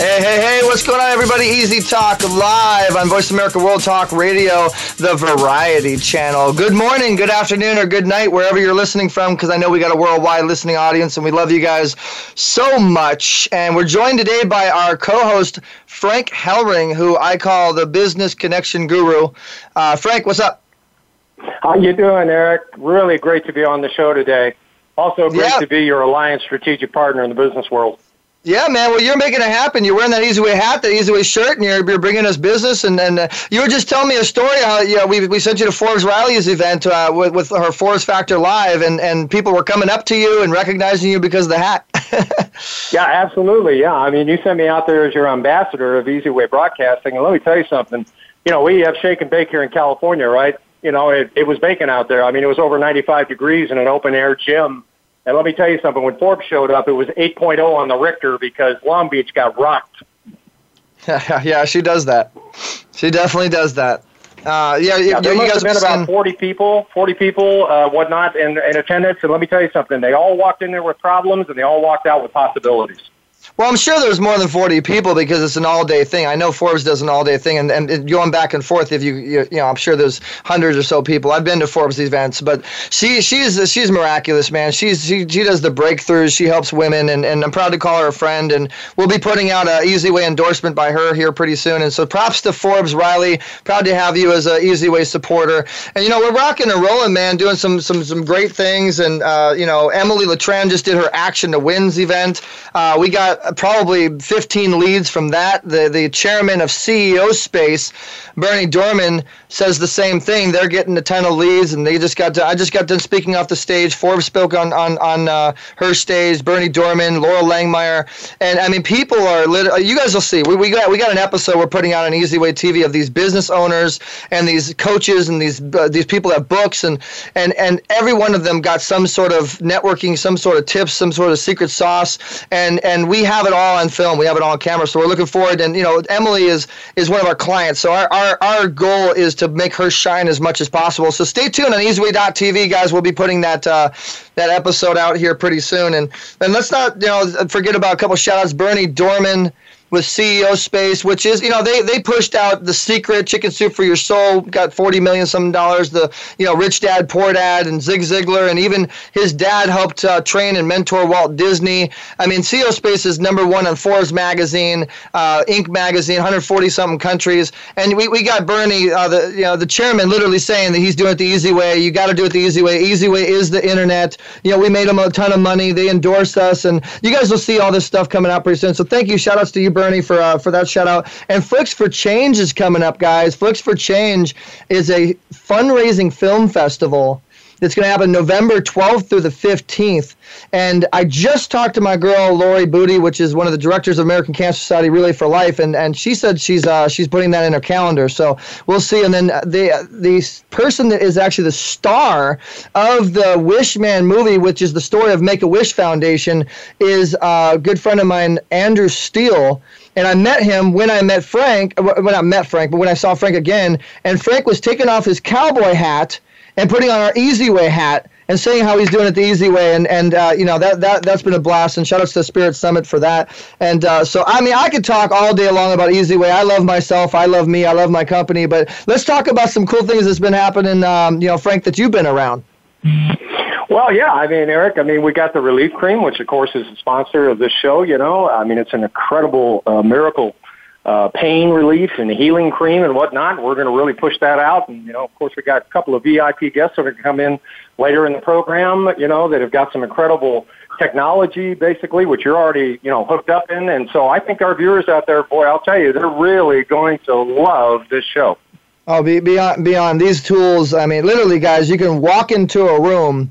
Hey, hey, hey, what's going on, everybody? Easy Talk live on Voice America World Talk Radio, the Variety Channel. Good morning, good afternoon, or good night, wherever you're listening from, because I know we got a worldwide listening audience and we love you guys so much. And we're joined today by our co host, Frank Hellring, who I call the business connection guru. Uh, Frank, what's up? How you doing, Eric? Really great to be on the show today. Also great yeah. to be your alliance strategic partner in the business world. Yeah, man. Well, you're making it happen. You're wearing that Easy Way hat, that Easy Way shirt, and you're, you're bringing us business. And, and uh, you were just telling me a story how you know, we, we sent you to Forbes Riley's event uh, with, with her Forbes Factor Live, and, and people were coming up to you and recognizing you because of the hat. yeah, absolutely. Yeah. I mean, you sent me out there as your ambassador of Easy Way Broadcasting. And let me tell you something. You know, we have shake and bake here in California, right? You know, it, it was baking out there. I mean, it was over 95 degrees in an open air gym and let me tell you something, when Forbes showed up, it was 8.0 on the Richter because Long Beach got rocked. yeah, she does that. She definitely does that. Uh, yeah, yeah, there you must have been about 40 people, 40 people, uh, whatnot, in, in attendance. And let me tell you something, they all walked in there with problems and they all walked out with possibilities. Well, I'm sure there's more than 40 people because it's an all-day thing. I know Forbes does an all-day thing, and, and going back and forth. If you, you, you know, I'm sure there's hundreds or so people. I've been to Forbes events, but she, she's, she's miraculous, man. She's, she, she does the breakthroughs. She helps women, and, and I'm proud to call her a friend. And we'll be putting out an Easy Way endorsement by her here pretty soon. And so, props to Forbes Riley. Proud to have you as an Easy Way supporter. And you know, we're rocking and rolling, man. Doing some, some, some great things. And uh, you know, Emily Letran just did her Action to Wins event. Uh, we got probably 15 leads from that. The the chairman of CEO Space, Berny Dohrmann, says the same thing. They're getting a ton of leads, and they just got to. I just got done speaking off the stage. Forbes spoke on on on uh, her stage. Berny Dohrmann, Loral Langemeier, and I mean, people are. Lit- you guys will see. We, we got we got an episode we're putting out on Easy Way TV of these business owners and these coaches and these uh, these people that books and and and every one of them got some sort of networking, some sort of tips, some sort of secret sauce, and and we have it all on film. We have it all on camera. So we're looking forward. And you know, Emily is is one of our clients. So our our, our goal is to make her shine as much as possible. So stay tuned on EasyWay.tv, guys. We'll be putting that uh, that episode out here pretty soon. And and let's not you know forget about a couple shout outs. Berny Dohrmann with CEO Space, which is you know they they pushed out the secret chicken soup for your soul, got forty million some dollars. The you know Rich Dad Poor Dad and Zig Ziglar, and even his dad helped uh, train and mentor Walt Disney. I mean, CEO Space is number one on Forbes magazine, uh, Inc. magazine, 140 something countries, and we, we got Bernie, uh, the you know the chairman, literally saying that he's doing it the easy way. You got to do it the easy way. Easy way is the internet. You know, we made them a ton of money. They endorse us, and you guys will see all this stuff coming out pretty soon. So thank you. Shout outs to you, Bernie, for uh, for that shout out. And Flicks for Change is coming up, guys. Flicks for Change is a fundraising film festival it's going to happen November 12th through the 15th. And I just talked to my girl Lori Booty, which is one of the directors of American Cancer Society Relay for Life, and, and she said she's uh, she's putting that in her calendar. So we'll see. And then the the person that is actually the star of the Wish Man movie, which is the story of Make a Wish Foundation, is a good friend of mine, Andrew Steel and I met him when I met Frank. When I met Frank, but when I saw Frank again, and Frank was taking off his cowboy hat and putting on our Easy Way hat and saying how he's doing it the easy way. And and uh, you know that that that's been a blast. And shout outs to the Spirit Summit for that. And uh, so I mean I could talk all day long about Easy Way. I love myself. I love me. I love my company. But let's talk about some cool things that's been happening. Um, you know, Frank, that you've been around. Well, yeah, I mean, Eric, I mean, we got the Relief Cream, which of course is the sponsor of this show, you know. I mean, it's an incredible uh, miracle uh, pain relief and healing cream and whatnot. We're going to really push that out. And, you know, of course, we got a couple of VIP guests that are going to come in later in the program, you know, that have got some incredible technology, basically, which you're already, you know, hooked up in. And so I think our viewers out there, boy, I'll tell you, they're really going to love this show. Oh, beyond, beyond these tools, I mean, literally, guys, you can walk into a room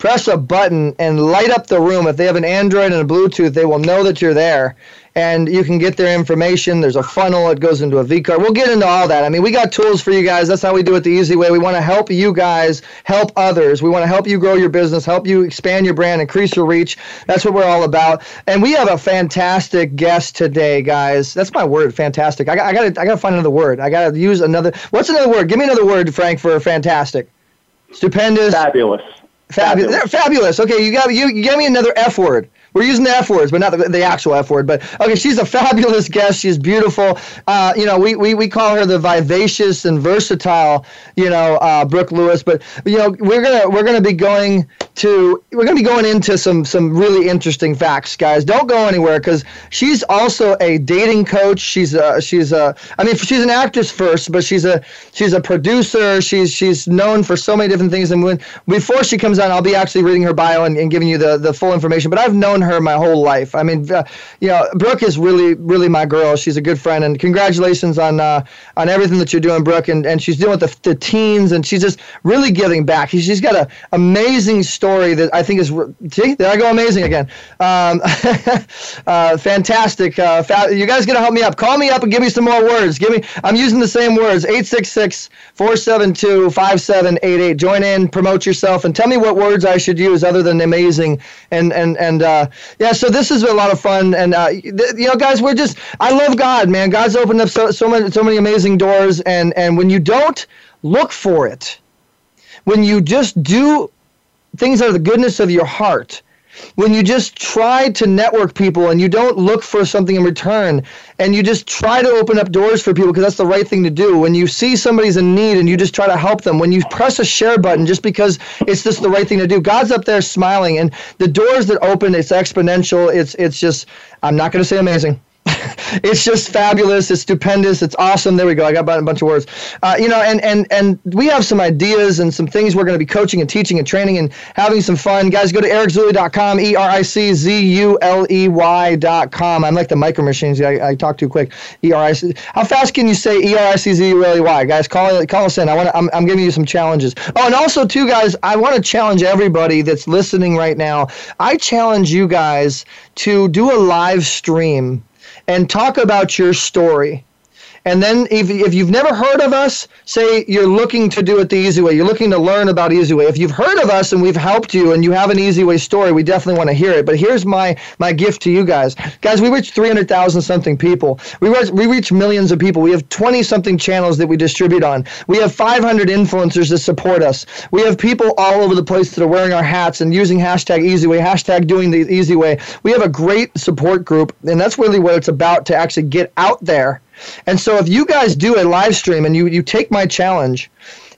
press a button and light up the room. If they have an Android and a Bluetooth, they will know that you're there and you can get their information. There's a funnel, it goes into a V card. We'll get into all that. I mean, we got tools for you guys. That's how we do it the easy way. We want to help you guys help others. We want to help you grow your business, help you expand your brand, increase your reach. That's what we're all about. And we have a fantastic guest today, guys. That's my word, fantastic. I I got I got to find another word. I got to use another What's another word? Give me another word, Frank, for fantastic. Stupendous. Fabulous. Fabulous. Fabulous. Okay, you got you, you gave me another F word. We're using the F words, but not the, the, actual F word. But okay, she's a fabulous guest. She's beautiful. Uh, you know, we, we, we call her the vivacious and versatile, you know, uh, Brooke Lewis. But you know, we're gonna we're gonna be going to we're gonna be going into some some really interesting facts, guys. Don't go anywhere because she's also a dating coach. She's a she's a I mean she's an actress first, but she's a she's a producer. She's she's known for so many different things. And when before she comes on, I'll be actually reading her bio and, and giving you the the full information. But I've known known her my whole life. I mean, uh, you know, Brooke is really, really my girl. She's a good friend, and congratulations on uh, on everything that you're doing, Brooke. And, and she's dealing with the, the teens, and she's just really giving back. She's got an amazing story that I think is. See, there I go, amazing again. Um, uh, fantastic. Uh, fa- you guys gonna help me up? Call me up and give me some more words. Give me. I'm using the same words. 866-472-5788. Join in, promote yourself, and tell me what words I should use other than amazing and and and uh, yeah, so this is a lot of fun, and uh, th- you know, guys, we're just I love God, man. God's opened up so so many so many amazing doors, and and when you don't look for it, when you just do things out of the goodness of your heart when you just try to network people and you don't look for something in return and you just try to open up doors for people because that's the right thing to do. When you see somebody's in need and you just try to help them when you press a share button just because it's just the right thing to do god's up there smiling and the doors that open it's exponential. It's it's just i'm not going to say amazing it's just fabulous. It's stupendous. It's awesome. There we go. I got a bunch of words. Uh, you know, and and and we have some ideas and some things we're going to be coaching and teaching and training and having some fun. Guys, go to ericzuley.com, E R I C Z U L E Y.com. I'm like the micro machines. I, I talk too quick. E R I C. How fast can you say E R I C Z U L E Y? Guys, call call us in. I want. I'm, I'm giving you some challenges. Oh, and also too, guys, I want to challenge everybody that's listening right now. I challenge you guys to do a live stream and talk about your story. And then if, if you've never heard of us, say you're looking to do it the easy way. You're looking to learn about easy way. If you've heard of us and we've helped you and you have an easy way story, we definitely want to hear it. But here's my my gift to you guys. Guys, we reach 300,000 something people. We reach, we reach millions of people. We have 20 something channels that we distribute on. We have 500 influencers that support us. We have people all over the place that are wearing our hats and using hashtag easy way, hashtag doing the easy way. We have a great support group and that's really what it's about to actually get out there and so if you guys do a live stream and you, you take my challenge,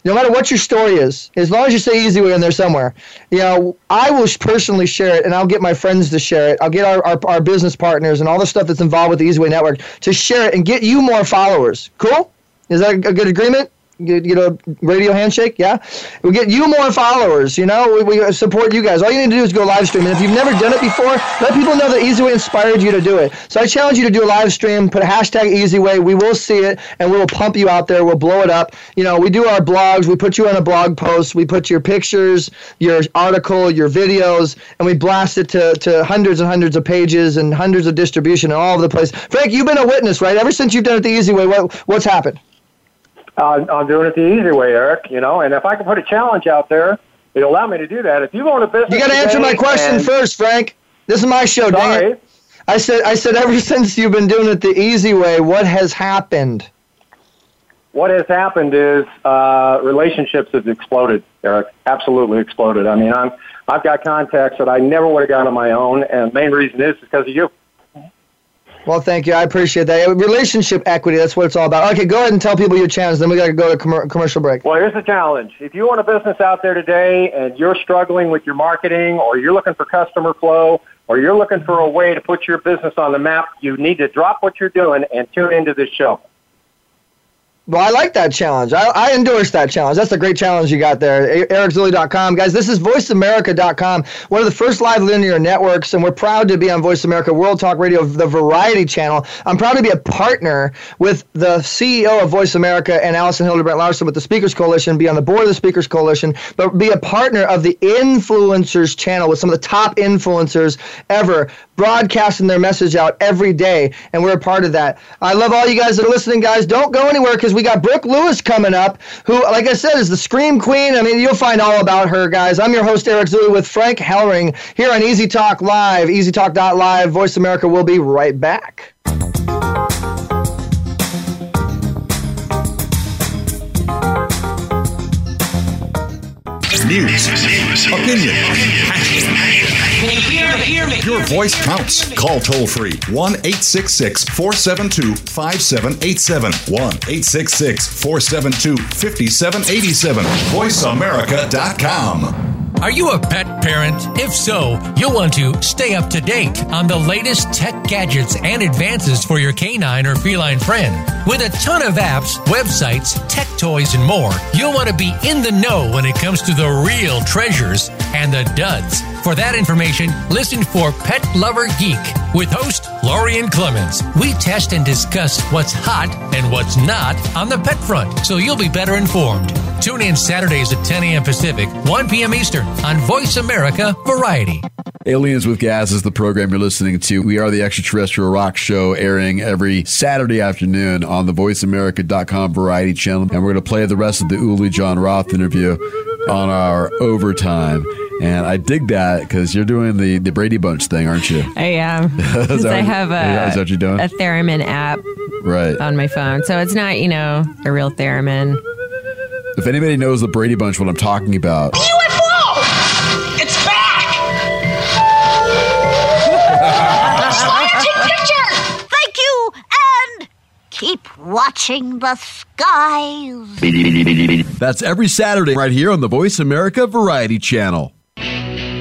no matter what your story is, as long as you say easy way in there somewhere, you know, I will personally share it and I'll get my friends to share it. I'll get our, our, our business partners and all the stuff that's involved with the Easy Way Network to share it and get you more followers. Cool? Is that a good agreement? Get a radio handshake. Yeah, we get you more followers. You know, we, we, support you guys. All you need to do is go live stream. And if you've never done it before, let people know that Easy Way inspired you to do it. So I challenge you to do a live stream. Put a hashtag Easy Way. We will see it, and we will pump you out there. We'll blow it up. You know, we do our blogs. We put you on a blog post. We put your pictures, your article, your videos, and we blast it to, to hundreds and hundreds of pages and hundreds of distribution and all over the place. Frank, you've been a witness, right? Ever since you've done it the easy way, what, what's happened? Uh, I'm doing it the easy way, Eric. You know, and if I can put a challenge out there, it'll allow me to do that. If you own a business, you got to answer my question first, Frank. This is my show, sorry. dang it. I said, I said, ever since you've been doing it the easy way, what has happened? What has happened is uh, relationships have exploded, Eric. Absolutely exploded. I mean, I'm I've got contacts that I never would have got on my own, and the main reason is because of you. Well, thank you. I appreciate that. Relationship equity, that's what it's all about. Okay, go ahead and tell people your challenge, then we got to go to com- commercial break. Well, here's the challenge. If you own a business out there today and you're struggling with your marketing or you're looking for customer flow or you're looking for a way to put your business on the map, you need to drop what you're doing and tune into this show. Well, I like that challenge. I, I endorse that challenge. That's a great challenge you got there. EricZuley.com. Guys, this is VoiceAmerica.com, one of the first live linear networks, and we're proud to be on Voice America World Talk Radio, the Variety Channel. I'm proud to be a partner with the CEO of Voice America and Allison Hildebrandt Larson with the Speakers Coalition, be on the board of the Speakers Coalition, but be a partner of the Influencers Channel with some of the top influencers ever, broadcasting their message out every day, and we're a part of that. I love all you guys that are listening, guys. Don't go anywhere because we got Brooke Lewis coming up, who, like I said, is the Scream Queen. I mean, you'll find all about her, guys. I'm your host, Eric Zuley, with Frank Hellring here on Easy Talk Live, EasyTalk.live. Voice America will be right back. News, opinion, your voice counts. Call toll free 1 866 472 5787. 1 866 472 5787. VoiceAmerica.com. Are you a pet parent? If so, you'll want to stay up to date on the latest tech gadgets and advances for your canine or feline friend. With a ton of apps, websites, tech toys, and more, you'll want to be in the know when it comes to the real treasures and the duds. For that information, listen for Pet Lover Geek with host Lorian Clemens. We test and discuss what's hot and what's not on the pet front, so you'll be better informed. Tune in Saturdays at 10 a.m. Pacific, 1 p.m. Eastern on Voice America Variety. Aliens with Gas is the program you're listening to. We are the extraterrestrial rock show airing every Saturday afternoon on the voiceamerica.com variety channel. And we're going to play the rest of the Uli Jon Roth interview on our overtime. And I dig that because you're doing the, the Brady Bunch thing, aren't you? I am. Because I have a, is that what you're doing? a theremin app right. on my phone. So it's not, you know, a real theremin. If anybody knows the Brady Bunch, what I'm talking about, UFO! It's back! Scientific picture! Thank you, and keep watching the skies. that's every Saturday right here on the Voice America Variety Channel.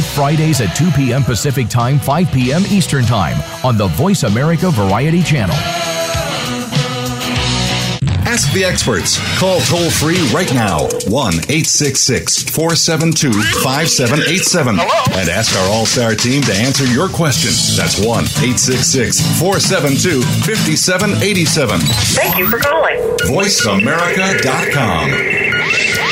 Fridays at 2 p.m. Pacific Time, 5 p.m. Eastern Time on the Voice America Variety Channel. Ask the experts. Call toll free right now 1 866 472 5787 and ask our All Star team to answer your question. That's 1 866 472 5787. Thank you for calling. VoiceAmerica.com.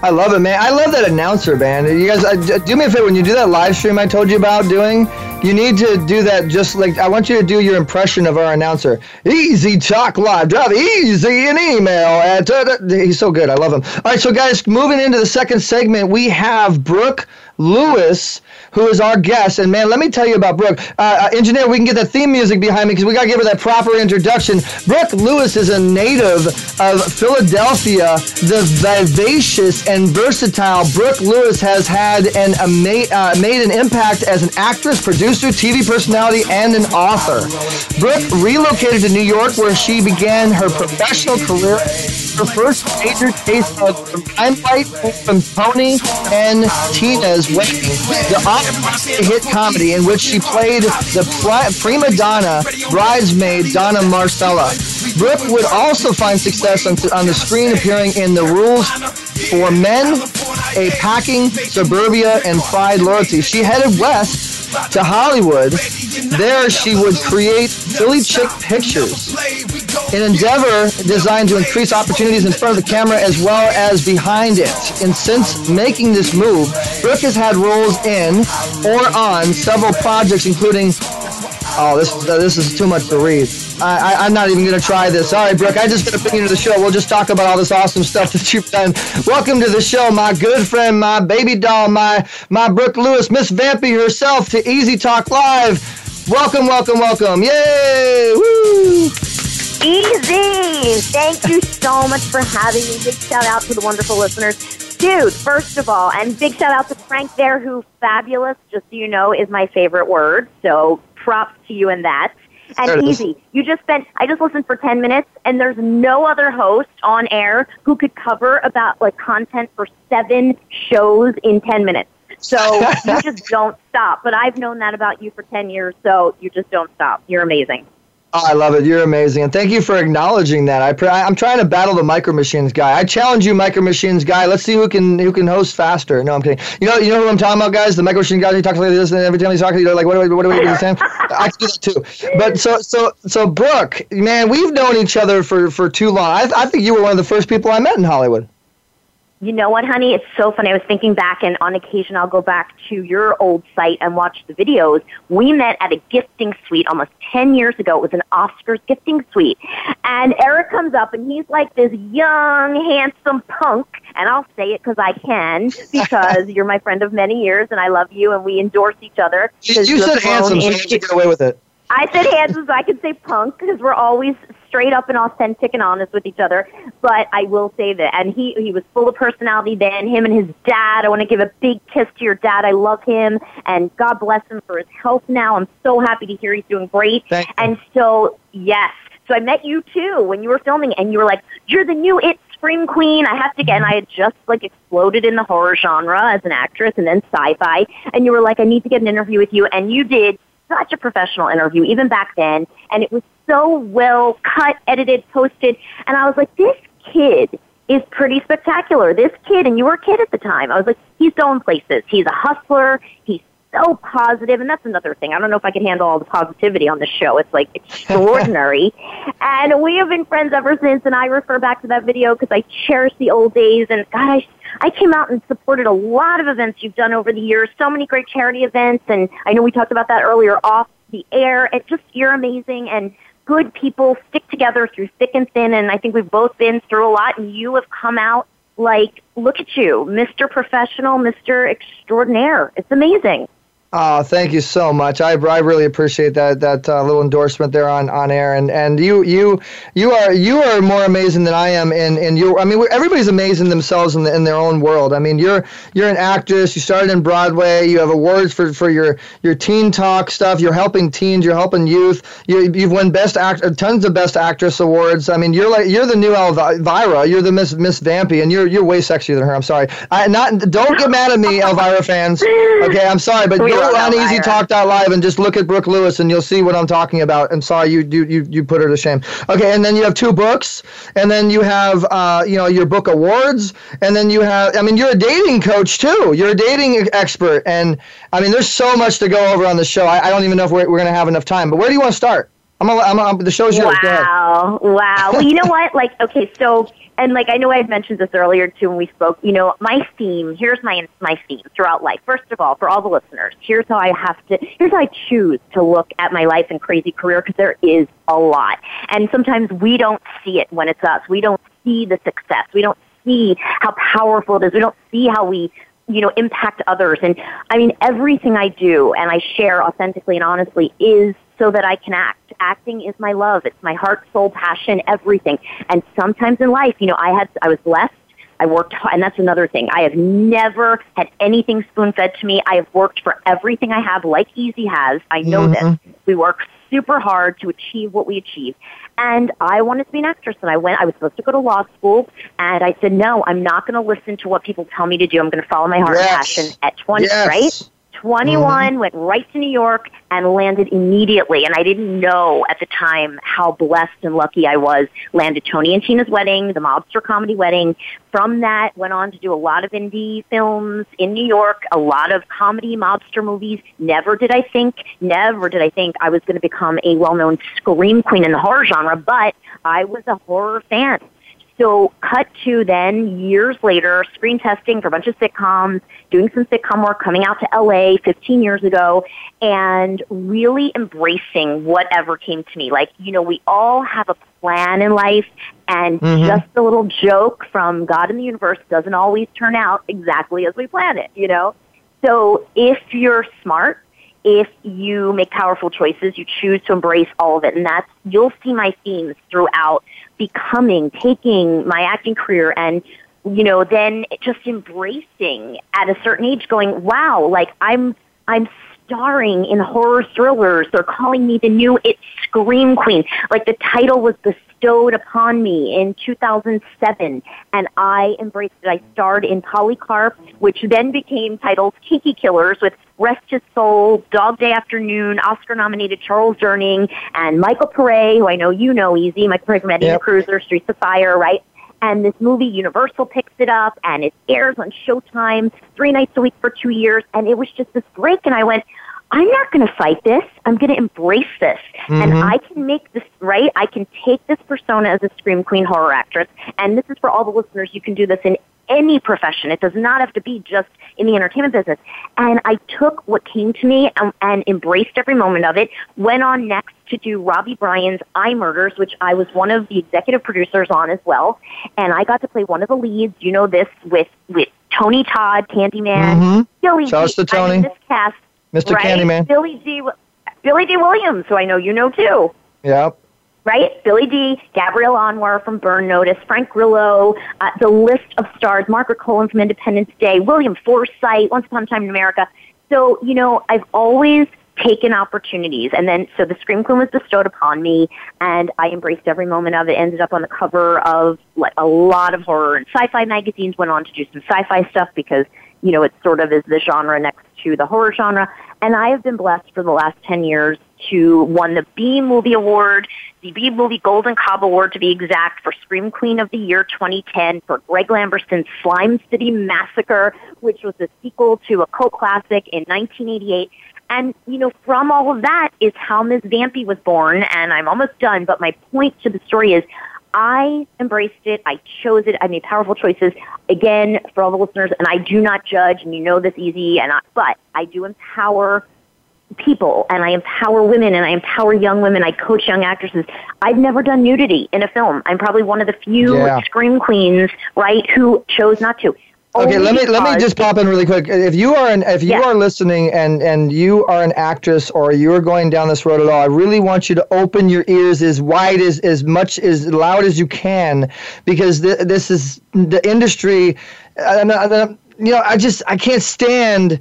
I love it, man. I love that announcer, man. You guys, uh, do me a favor when you do that live stream I told you about doing. You need to do that just like I want you to do your impression of our announcer. Easy Talk Live. Drop easy an email. At, uh, he's so good. I love him. All right, so guys, moving into the second segment, we have Brooke Lewis, who is our guest. And man, let me tell you about Brooke. Uh, uh, engineer, we can get the theme music behind me because we got to give her that proper introduction. Brooke Lewis is a native of Philadelphia, the vivacious and versatile Brooke Lewis has had an ama- uh, made an impact as an actress, producer, TV personality, and an author. Brooke relocated to New York where she began her professional career. Her first major taste of limelight from Tony and Tina's The off hit comedy in which she played the prima donna bridesmaid Donna Marcella. Brooke would also find success on, on the screen appearing in The Rules for Men, A Packing, Suburbia, and Pride Loyalty. She headed west to Hollywood. There she would create Philly Chick Pictures. An endeavor designed to increase opportunities in front of the camera as well as behind it. And since making this move, Brooke has had roles in or on several projects, including. Oh, this this is too much to read. I, I'm not even going to try this. All right, Brooke, I just got to bring you to the show. We'll just talk about all this awesome stuff that you've done. Welcome to the show, my good friend, my baby doll, my my Brooke Lewis, Miss Vampy herself to Easy Talk Live. Welcome, welcome, welcome. Yay! Woo! Easy. Thank you so much for having me. Big shout out to the wonderful listeners. Dude, first of all, and big shout out to Frank there, who fabulous, just so you know, is my favorite word. So props to you in that. And easy. You just spent, I just listened for 10 minutes, and there's no other host on air who could cover about like content for seven shows in 10 minutes. So you just don't stop. But I've known that about you for 10 years, so you just don't stop. You're amazing. Oh, I love it. You're amazing, and thank you for acknowledging that. I pr- I'm trying to battle the Micro Machines guy. I challenge you, Micro Machines guy. Let's see who can who can host faster. No, I'm kidding. You know, you know who I'm talking about, guys. The Micro Machine guy. He talks like this, and every time he's talking, you're like, what do we, what do we do this time? I do that too. But so so so Brooke, man, we've known each other for for too long. I, I think you were one of the first people I met in Hollywood. You know what, honey? It's so funny. I was thinking back, and on occasion, I'll go back to your old site and watch the videos. We met at a gifting suite almost 10 years ago. It was an Oscars gifting suite. And Eric comes up, and he's like this young, handsome punk. And I'll say it because I can, because you're my friend of many years, and I love you, and we endorse each other. You, you said handsome, so you should get away with it. I said handsome, so I can say punk because we're always straight up and authentic and honest with each other. But I will say that, and he he was full of personality then. Him and his dad. I want to give a big kiss to your dad. I love him, and God bless him for his health. Now I'm so happy to hear he's doing great. Thank you. And so yes, so I met you too when you were filming, and you were like, "You're the new It Scream Queen." I have to get. And I had just like exploded in the horror genre as an actress, and then sci-fi. And you were like, "I need to get an interview with you," and you did such a professional interview even back then and it was so well cut edited posted and i was like this kid is pretty spectacular. This kid and you were a kid at the time. I was like he's going places. He's a hustler. He's so positive and that's another thing. I don't know if i can handle all the positivity on the show. It's like extraordinary. And we have been friends ever since and i refer back to that video because i cherish the old days. And god i I came out and supported a lot of events you've done over the years, so many great charity events, and I know we talked about that earlier off the air. It just you're amazing. And good people stick together through thick and thin, and I think we've both been through a lot, and you have come out like, look at you, Mr. Professional, Mr. Extraordinaire. It's amazing. Oh, thank you so much. I, I really appreciate that that uh, little endorsement there on, on air, and, and you you you are you are more amazing than I am, and and you I mean everybody's amazing themselves in, the, in their own world. I mean you're you're an actress. You started in Broadway. You have awards for, for your your teen talk stuff. You're helping teens. You're helping youth. You you've won best act tons of best actress awards. I mean you're like you're the new Elvira. You're the Miss Miss Vampy, and you're you're way sexier than her. I'm sorry. I not don't get mad at me, Elvira fans. Okay, I'm sorry, but go on Elvira. Live and just look at Brooke Lewis and you'll see what I'm talking about. And sorry, you you you, you put her to shame. Okay, and then you have two books, and then you have uh, you know your book awards, and then you have I mean you're a dating coach too. You're a dating expert, and I mean there's so much to go over on the show. I, I don't even know if we're, we're gonna have enough time. But where do you want to start? I'm gonna, I'm, the show's yours. Go ahead. Wow. Wow. Well, you know what? Like, okay, so, and like, I know I had mentioned this earlier too when we spoke. You know, my theme, here's my, my theme throughout life. First of all, for all the listeners, here's how I have to, here's how I choose to look at my life and crazy career because there is a lot. And sometimes we don't see it when it's us. We don't see the success. We don't see how powerful it is. We don't see how we you know, impact others. And I mean, everything I do and I share authentically and honestly is so that I can act. Acting is my love. It's my heart, soul, passion, everything. And sometimes in life, you know, I had, I was blessed. I worked, hard, and that's another thing. I have never had anything spoon fed to me. I have worked for everything I have, like Easy has. I know this. Mm-hmm. We work super hard to achieve what we achieve. And I wanted to be an actress, and I went. I was supposed to go to law school, and I said, no, I'm not going to listen to what people tell me to do. I'm going to follow my heart Yes. and passion. At 20, Yes. right? 21, mm-hmm. went right to New York and landed immediately. And I didn't know at the time how blessed and lucky I was. Landed Tony and Tina's wedding, the mobster comedy wedding. From that, went on to do a lot of indie films in New York, a lot of comedy mobster movies. Never did I think, never did I think I was going to become a well-known scream queen in the horror genre, but I was a horror fan. So cut to then years later, screen testing for a bunch of sitcoms, doing some sitcom work, coming out to LA 15 years ago, and really embracing whatever came to me. Like, you know, we all have a plan in life, and Mhm. just a little joke from God in the universe doesn't always turn out exactly as we plan it, you know? So if you're smart, if you make powerful choices, you choose to embrace all of it. And that's, you'll see my themes throughout becoming, taking my acting career and, you know, then just embracing at a certain age going, wow, like I'm, I'm starring in horror thrillers. They're calling me the new It Scream Queen. Like the title was bestowed upon me in 2007 and I embraced it. I starred in Polycarp, which then became titled Kinky Killers with Rest His Soul, Dog Day Afternoon, Oscar nominated Charles Durning, and Michael Paré, who I know you know easy, Michael Paré from Eddie Yep. Cruiser, Streets of Fire, right? And this movie, Universal picks it up and it airs on Showtime three nights a week for two years. And it was just this break. And I went, I'm not going to fight this. I'm going to embrace this. And Mhm. I can make this, right? I can take this persona as a Scream Queen horror actress. And this is for all the listeners. You can do this in any profession. It does not have to be just in the entertainment business. And I took what came to me and, and embraced every moment of it. Went on next to do Robbie Bryan's iMurders, which I was one of the executive producers on as well. And I got to play one of the leads. You know this with with Tony Todd, Candyman, Mhm. Billy. Shouts D, to I mean, Tony. this cast, Mr. right? Candyman. Billy Dee. Billy Dee. Williams, who I know you know too Yep. right? Billy Dee, Gabrielle Anwar from Burn Notice, Frank Grillo, uh, the list of stars, Margaret Colin from Independence Day, William Forsythe, Once Upon a Time in America. So, you know, I've always taken opportunities. And then, so the Scream Queen was bestowed upon me, and I embraced every moment of it. Ended up on the cover of like a lot of horror and sci-fi magazines. Went on to do some sci-fi stuff because you know it sort of is the genre next to the horror genre. And I have been blessed for the last ten years to won the B Movie Award, the B Movie Golden Cob Award to be exact, for Scream Queen of the Year 2010 for Greg Lamberson's Slime City Massacre, which was a sequel to a cult classic in 1988. And, you know, from all of that is how Ms. Vampy was born, and I'm almost done, but my point to the story is I embraced it, I chose it, I made powerful choices. Again, for all the listeners, and I do not judge, and you know this easy, and I, but I do empower people and I empower women and I empower young women. I coach young actresses. I've never done nudity in a film. I'm probably one of the few Yeah. scream queens, right, who chose not to. Okay, let me let me just pop in really quick. If you are an if you Yeah. are listening and and you are an actress or you're going down this road at all, I really want you to open your ears as wide as as much as loud as you can, because th- this is the industry. Uh, and, and, you know, I just I can't stand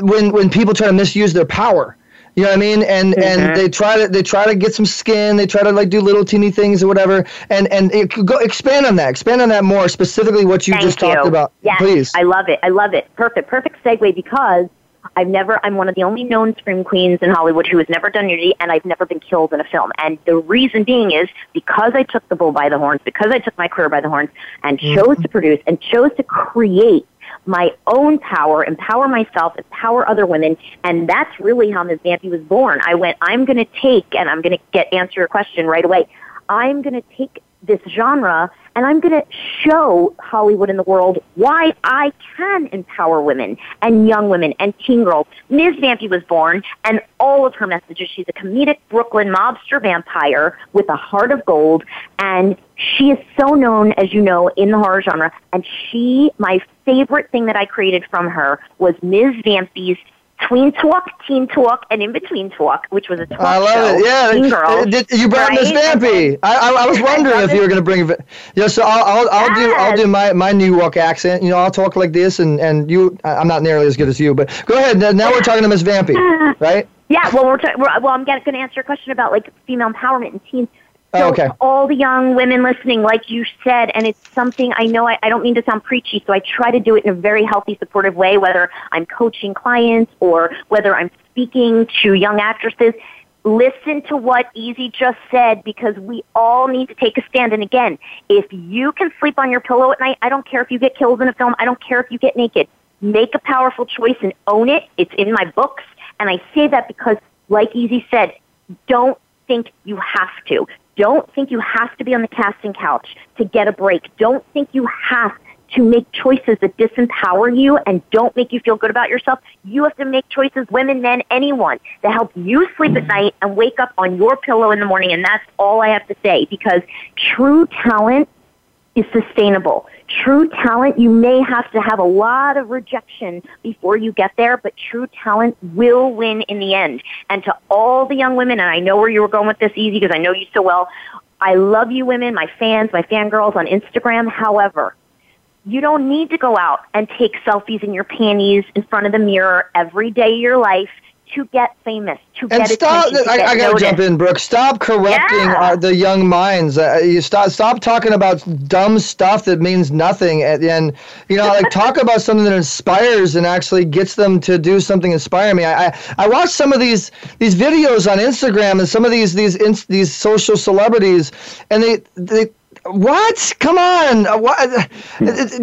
when when people try to misuse their power. You know what I mean? And Mhm. and they try to they try to get some skin. They try to like do little teeny things or whatever. And and it, could go expand on that. Expand on that more specifically what you Thank just you. talked about. Yes, Please. I love it. I love it. Perfect. Perfect segue because I've never, I'm one of the only known scream queens in Hollywood who has never done nudity and I've never been killed in a film. And the reason being is because I took the bull by the horns, because I took my career by the horns and chose to produce and chose to create my own power, empower myself, empower other women, and that's really how Ms. Vampy was born. I went, I'm going to take, and I'm going to get answer your question right away. I'm going to take this genre and I'm going to show Hollywood and the world why I can empower women and young women and teen girls. Ms. Vampy was born and all of her messages, she's a comedic Brooklyn mobster vampire with a heart of gold and she is so known, as you know, in the horror genre. And she, my favorite thing that I created from her was Ms. Vampy's Tween Talk, Teen Talk, and In Between Talk, which was a talk I love show. it. Yeah, Teen uh, Girls, did- you brought Miss right? And Vampy. I, I, I was wondering if you were going to bring. Yeah, so I'll, I'll, I'll do I'll do my, my New York accent. You know, I'll talk like this, and and you. I- I'm not nearly as good as you, but go ahead. Now now we're talking to Miss Vampy, right? Yeah, well, we're, ta- we're well. I'm going to answer your question about like female empowerment and teens. Oh, okay. all the young women listening, like you said, and it's something I know I, I don't mean to sound preachy, so I try to do it in a very healthy, supportive way, whether I'm coaching clients or whether I'm speaking to young actresses. Listen to what Easy just said because we all need to take a stand. And again, if you can sleep on your pillow at night, I don't care if you get killed in a film, I don't care if you get naked. Make a powerful choice and own it. It's in my books. And I say that because, like Easy said, don't think you have to. Don't think you have to be on the casting couch to get a break. Don't think you have to make choices that disempower you and don't make you feel good about yourself. You have to make choices, women, men, anyone, that help you sleep at night and wake up on your pillow in the morning. And that's all I have to say because true talent is sustainable. True talent, you may have to have a lot of rejection before you get there, but true talent will win in the end. And to all the young women, and I know where you were going with this easy because I know you so well, I love you women, my fans, my fangirls on Instagram. However, you don't need to go out and take selfies in your panties in front of the mirror every day of your life to get famous, to And get stop! attention, to I, I gotta jump in, Brooke. Stop corrupting Yeah. our, the young minds. Uh, you stop stop talking about dumb stuff that means nothing, and, and you know, like talk about something that inspires and actually gets them to do something inspiring. Me, I, I I watch some of these these videos on Instagram and some of these these these social celebrities, and they they. What? Come on! Uh, What?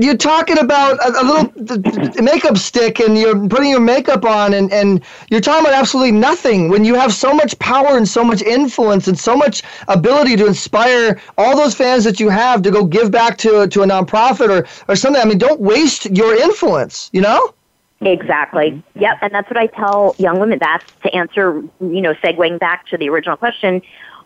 You're talking about a, a little makeup stick, and you're putting your makeup on, and, and you're talking about absolutely nothing. When you have so much power and so much influence and so much ability to inspire all those fans that you have to go give back to to a nonprofit or or something. I mean, don't waste your influence. You know? Exactly. Yep. And that's what I tell young women. That's to answer, you know, segueing back to the original question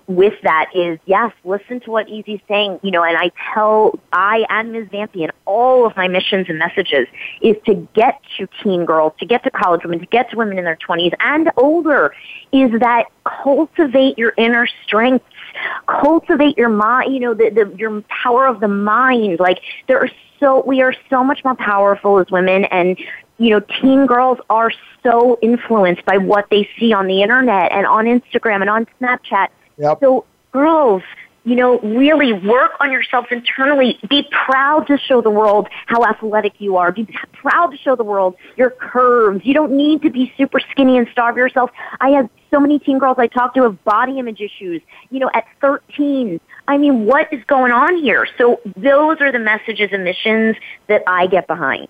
with that is yes, listen to what Easy's saying, you know, and I tell I and Ms. Vampy and all of my missions and messages is to get to teen girls, to get to college women, to get to women in their twenties and older, is that cultivate your inner strengths, cultivate your mind, you know, the, the your power of the mind. Like there are so we are so much more powerful as women and you know, teen girls are so influenced by what they see on the internet and on Instagram and on Snapchat. Yep. So girls, you know, really work on yourselves internally. Be proud to show the world how athletic you are. Be proud to show the world your curves. You don't need to be super skinny and starve yourself. I have so many teen girls I talk to have body image issues, you know, at 13. I mean, what is going on here? So those are the messages and missions that I get behind.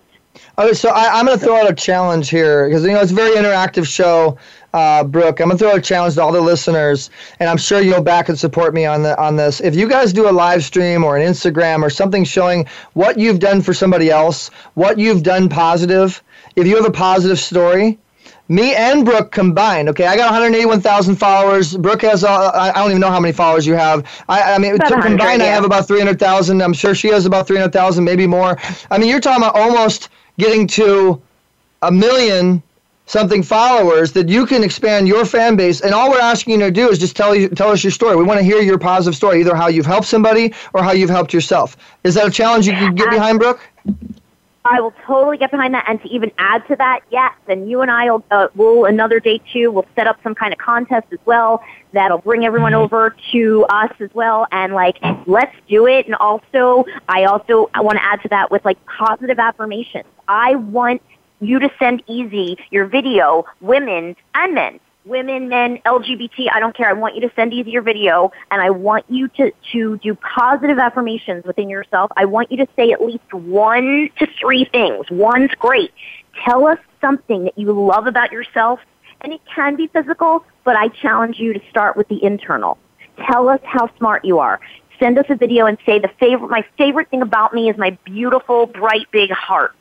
Okay, so I, I'm going to throw out a challenge here because you know it's a very interactive show, uh, Brooke. I'm to throw a challenge to all the listeners, and I'm sure you'll back and support me on the on this. If you guys do a live stream or an Instagram or something showing what you've done for somebody else, what you've done positive, if you have a positive story, me and Brooke combined, okay, I got 181,000 followers. Brooke has, uh, I I don't even know how many followers you have. I, I mean, About to 100, combined, I have about 300,000. I'm sure she has about 300,000, maybe more. I mean, you're talking about almost getting to a million something followers that you can expand your fan base. And all we're asking you to do is just tell you, tell us your story. We want to hear your positive story, either how you've helped somebody or how you've helped yourself. Is that a challenge you can get behind, Brooke? I will totally get behind that. And to even add to that, yes, and you and I will, uh, will another day too, we'll set up some kind of contest as well that'll bring everyone over to us as well. And like, let's do it. And also, I also I want to add to that with like positive affirmations. I want you to send easy your video, women and men. Women, men, LGBT, I don't care. I want you to send easy your video and I want you to, to do positive affirmations within yourself. I want you to say at least one to three things. One's great. Tell us something that you love about yourself and it can be physical, but I challenge you to start with the internal. Tell us how smart you are. Send us a video and say the favorite, my favorite thing about me is my beautiful, bright, big heart.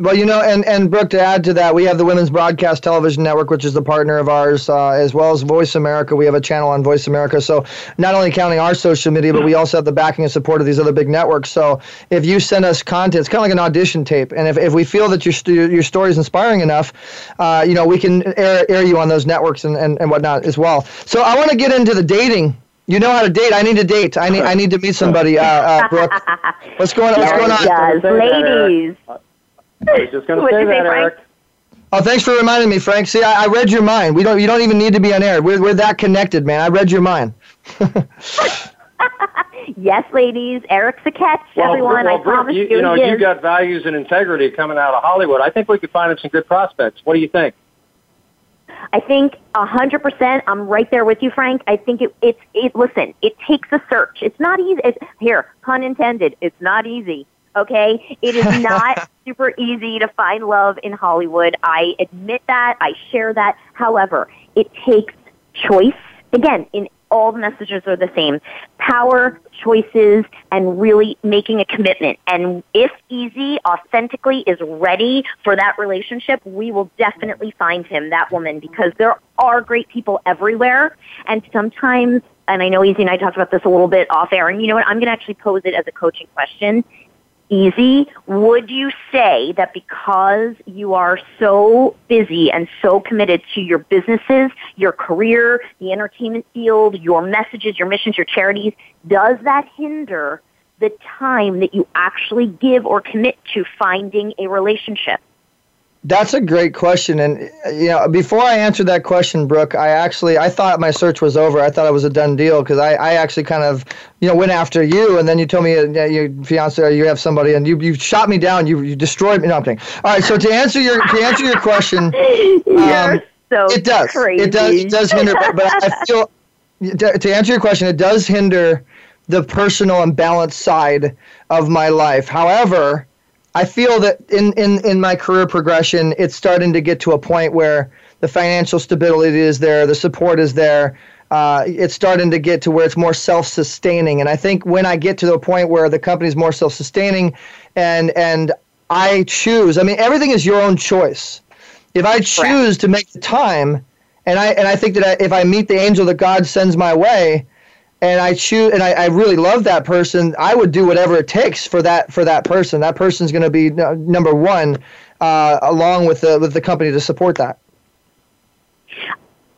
Well, you know, and, and Brooke, to add to that, we have the Women's Broadcast Television Network, which is the partner of ours, uh, as well as Voice America. We have a channel on Voice America. So not only counting our social media, but we also have the backing and support of these other big networks. So if you send us content, it's kind of like an audition tape. And if, if we feel that your, st- your story is inspiring enough, uh, you know, we can air, air you on those networks and, and, and whatnot as well. So I want to get into the dating. You know how to date. I need to date. I need I need to meet somebody. Uh, uh, Brooke, what's going on? What's going on? Yes, ladies. I was just going to say you say, that, Eric. Oh, thanks for reminding me, Frank. See, I, I read your mind. We don't. You don't even need to be on air. We're, we're that connected, man. I read your mind. yes, ladies. Eric's a catch, Well, everyone. well, I Brooke, promise you, you, you know, you is. got values and integrity coming out of Hollywood. I think we could find him some good prospects. What do you think? I think a hundred percent. I'm right there with you, Frank. I think it, it's it. Listen, it takes a search. It's not easy. It's, here, pun intended. It's not easy. Okay, it is not super easy to find love in Hollywood. I admit that. I share that. However, it takes choice. Again, in all the messages are the same. Power, choices, and really making a commitment. And if Easy authentically is ready for that relationship, we will definitely find him, that woman, because there are great people everywhere. And sometimes, and I know Easy and I talked about this a little bit off air, and you know what? I'm going to actually pose it as a coaching question. Easy, would you say that because you are so busy and so committed to your businesses, your career, the entertainment field, your messages, your missions, your charities, does that hinder the time that you actually give or commit to finding a relationship? That's a great question, and you know, before I answered that question, Brooke, I actually I thought my search was over. I thought it was a done deal because I, I actually kind of you know went after you, and then you told me uh, your fiance or you have somebody, and you you shot me down. You you destroyed me. No, I'm kidding. All right, so to answer your to answer your question, um, so it does crazy. it does it does hinder, but, but I feel to to answer your question, it does hinder the personal and balanced side of my life. However, I feel that in, in, in my career progression, it's starting to get to a point where the financial stability is there, the support is there. Uh, it's starting to get to where it's more self-sustaining, and I think when I get to the point where the company's more self-sustaining, and and I choose, I mean, everything is your own choice. If I choose to make the time, and I and I think that I, if I meet the angel that God sends my way, and I choose and I, I really love that person, I would do whatever it takes for that for that person. That person's going to be no, number one, uh, along with the with the company to support that.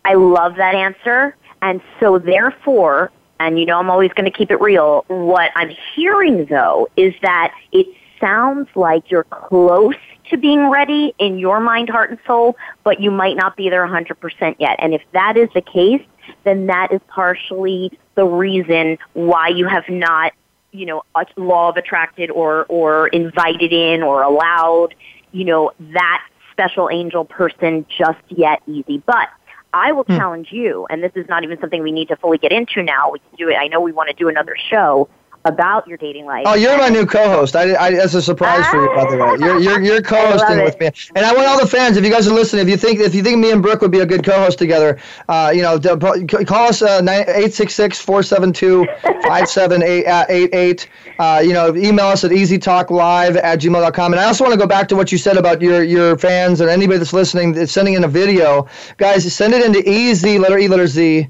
I love that answer. And so therefore, and you know I'm always going to keep it real, what I'm hearing though is that it sounds like you're close to being ready in your mind, heart, and soul, but you might not be there 100% yet. And if that is the case, then that is partially the reason why you have not, you know, a law of attracted or, or invited in or allowed, you know, that special angel person just yet easy. But I will hmm. challenge you, and this is not even something we need to fully get into now. We can do it. I know we want to do another show about your dating life. Oh, you're my new co-host. I, I that's a surprise for you, by the way. You're you're, you're co-hosting with me, and I want all the fans. If you guys are listening, if you think if you think me and Brooke would be a good co-host together, uh, you know, call us uh, eight six six four seven two five seven eight eight eight. Uh, you know, email us at easytalklive at gmail.com. And I also want to go back to what you said about your your fans and anybody that's listening that's sending in a video. Guys, send it into easy letter E letter Z,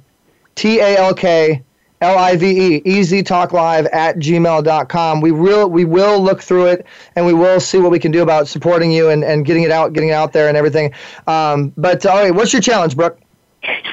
T A L K. L I V E, easy talk live at gmail.com. We will we will look through it and we will see what we can do about supporting you and, and getting it out, getting it out there and everything. Um, but all right, what's your challenge, Brooke?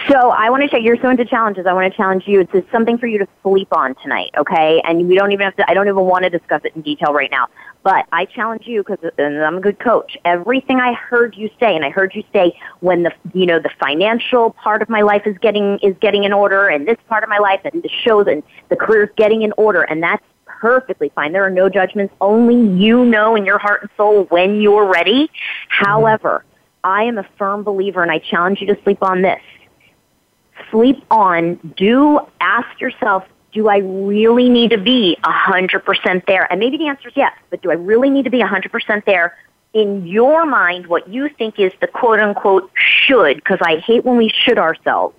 So I want to say you're so into challenges. I want to challenge you. It's something for you to sleep on tonight, okay? And we don't even have to. I don't even want to discuss it in detail right now. But I challenge you because uh, I'm a good coach. Everything I heard you say, and I heard you say when the you know the financial part of my life is getting is getting in order, and this part of my life, and the shows and the career is getting in order, and that's perfectly fine. There are no judgments. Only you know in your heart and soul when you're ready. However, I am a firm believer, and I challenge you to sleep on this sleep on, do ask yourself, do I really need to be 100% there? And maybe the answer is yes, but do I really need to be 100% there? In your mind, what you think is the quote unquote should, because I hate when we should ourselves,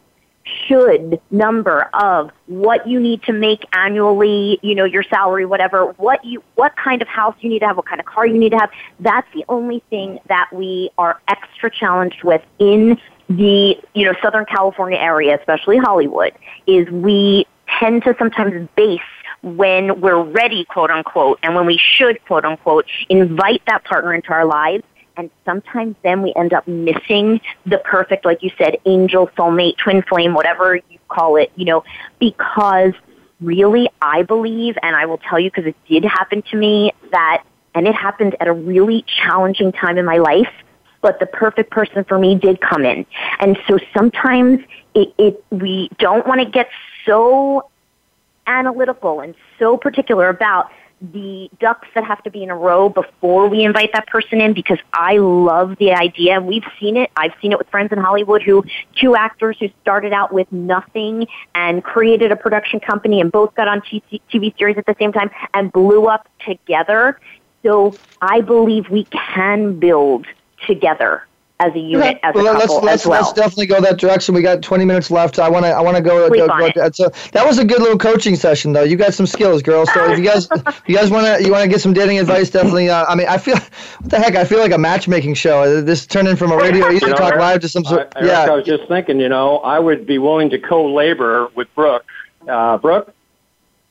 should number of what you need to make annually, you know, your salary, whatever, what you, what kind of house you need to have, what kind of car you need to have. That's the only thing that we are extra challenged with in the you know Southern California area, especially Hollywood, is we tend to sometimes base when we're ready, quote unquote, and when we should, quote unquote, invite that partner into our lives. And sometimes then we end up missing the perfect, like you said, angel, soulmate, twin flame, whatever you call it, you know, because really I believe, and I will tell you because it did happen to me that, and it happened at a really challenging time in my life but the perfect person for me did come in. And so sometimes it, it we don't want to get so analytical and so particular about the ducks that have to be in a row before we invite that person in because I love the idea and we've seen it. I've seen it with friends in Hollywood who two actors who started out with nothing and created a production company and both got on TV series at the same time and blew up together. So I believe we can build together as a unit, Okay. as a couple let's, let's, as well. let's definitely go that direction. We got 20 minutes left. I want to I want to go. Sleep go, on go it. that. So that was a good little coaching session, though. You got some skills, girl. So if you guys if you guys want to you want to get some dating advice, definitely. Uh, I mean, I feel what the heck? I feel like a matchmaking show. This turning from a radio easy You know, talk Eric, live to some sort. I, Eric, yeah. I was just thinking, you know, I would be willing to co-labor with Brooke. Uh, Brooke,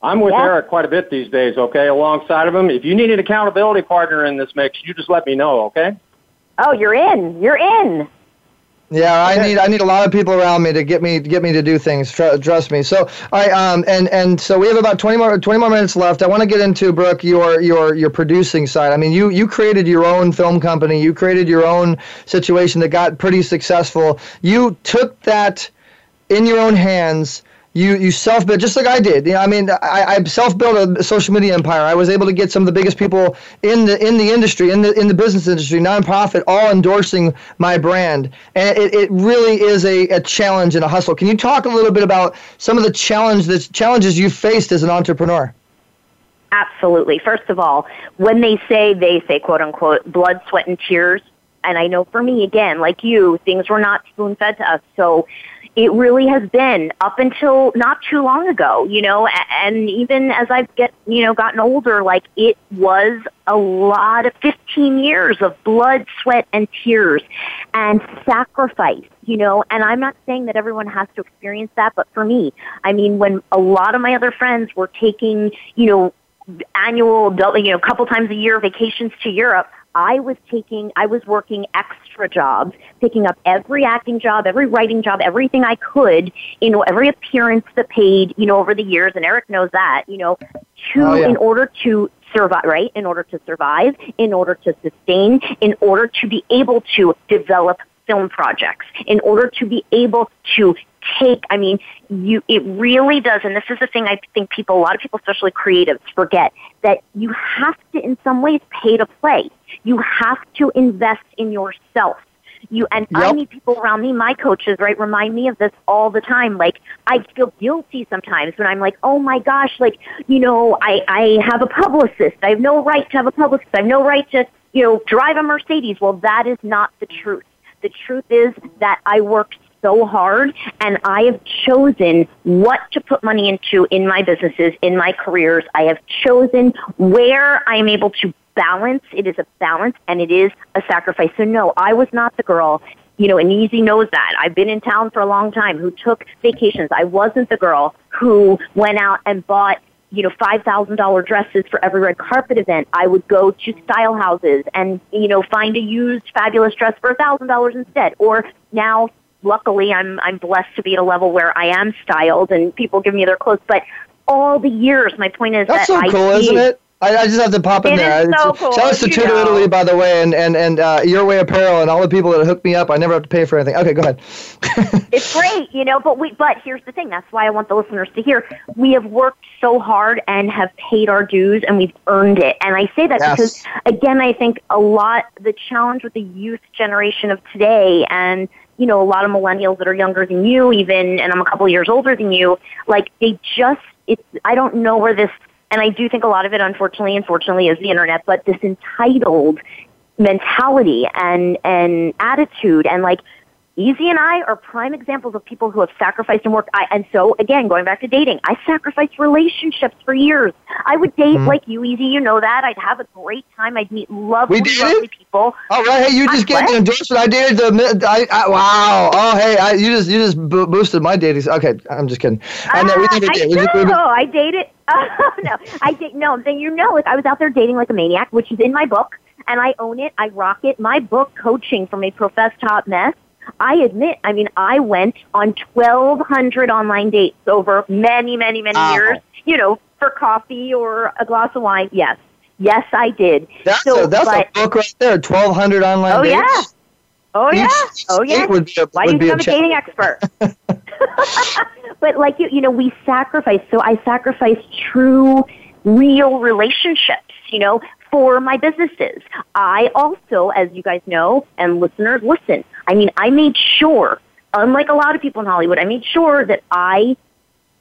I'm with Yeah. Eric quite a bit these days, okay, alongside of him. If you need an accountability partner in this mix, you just let me know, okay? Oh, you're in. You're in. Yeah, I need I need a lot of people around me to get me get me to do things. Tr- trust me. So, I um, and and so we have about twenty more twenty more minutes left. I want to get into Brooke your your your producing side. I mean, you you created your own film company. You created your own situation that got pretty successful. You took that in your own hands. You you self built just like I did. You know, I mean, I, I self built a social media empire. I was able to get some of the biggest people in the in the industry, in the in the business industry, nonprofit, all endorsing my brand. And it, it really is a, a challenge and a hustle. Can you talk a little bit about some of the challenge the challenges you faced as an entrepreneur? Absolutely. First of all, when they say, they say, quote unquote, blood, sweat, and tears, and I know for me, again, like you, things were not spoon fed to us. So it really has been up until not too long ago, you know, and even as I've get, you know, gotten older, like it was a lot of 15 years of blood, sweat, and tears and sacrifice, you know, and I'm not saying that everyone has to experience that, but for me, I mean, when a lot of my other friends were taking, you know, annual, you know, a couple times a year vacations to Europe, I was taking, I was working extra jobs, picking up every acting job, every writing job, everything I could, you know, every appearance that paid, you know, over the years, and Eric knows that, you know, to, Oh, yeah. in order to survive, right? In order to survive, in order to sustain, in order to be able to develop film projects, in order to be able to take, I mean, you, it really does, and this is the thing I think people, a lot of people, especially creatives, forget, that you have to, in some ways, pay to play. You have to invest in yourself. You and I Yep. need people around me, my coaches, right, remind me of this all the time. Like I feel guilty sometimes when I'm like, oh my gosh, like, you know, I, I have a publicist. I have no right to have a publicist. I have no right to, you know, drive a Mercedes. Well, that is not the truth. The truth is that I worked so hard and I have chosen what to put money into in my businesses, in my careers. I have chosen where I am able to balance. It is a balance and it is a sacrifice. So no, I was not the girl you know, and Easy knows that. I've been in town for a long time who took vacations. I wasn't the girl who went out and bought, you know, $5,000 dresses for every red carpet event. I would go to style houses and, you know, find a used fabulous dress for $1,000 instead. Or now, luckily, I'm, I'm blessed to be at a level where I am styled and people give me their clothes. But all the years, my point is That's that so I cool, did- isn't it? I, I just have to pop in It there. so It's- cool, Shout out to you Tudor know. Italy, by the way, and and and uh, Your Way Apparel, and all the people that hooked me up. I never have to pay for anything. Okay, go ahead. it's great, you know, but we but here's the thing, that's why I want the listeners to hear. We have worked so hard and have paid our dues and we've earned it. And I say that Yes. because again, I think a lot the challenge with the youth generation of today and you know, a lot of millennials that are younger than you even and I'm a couple years older than you, like they just it's I don't know where this and I do think a lot of it unfortunately unfortunately is the internet, but this entitled mentality and and attitude and like Easy and I are prime examples of people who have sacrificed and worked. I, and so, again, going back to dating, I sacrificed relationships for years. I would date Mhm. like you, Easy. You know that. I'd have a great time. I'd meet lovely, lovely people. All right, hey, you just I- get the endorsement. I dated the. I, I, wow. Oh, hey, I, you just you just boosted my dating. Okay, I'm just kidding. I know we Ah, I did. We know. we- we- I dated. Oh no, I date. No, then you know, like I was out there dating like a maniac, which is in my book, and I own it. I rock it. My book, Coaching from a Professed top Mess. I admit, I mean, I went on 1,200 online dates over many, many, many years. You know, for coffee or a glass of wine. Yes, yes, I did. That's so, a that's but, a book right there. Twelve hundred online Oh dates. Oh, yeah. Oh yeah, oh yeah. would be a- Why do you a become a dating expert? but like you, you know, we sacrifice. So I sacrifice true, real relationships. You know, for my businesses. I also, as you guys know, and listeners, listen. I mean, I made sure, unlike a lot of people in Hollywood, I made sure that I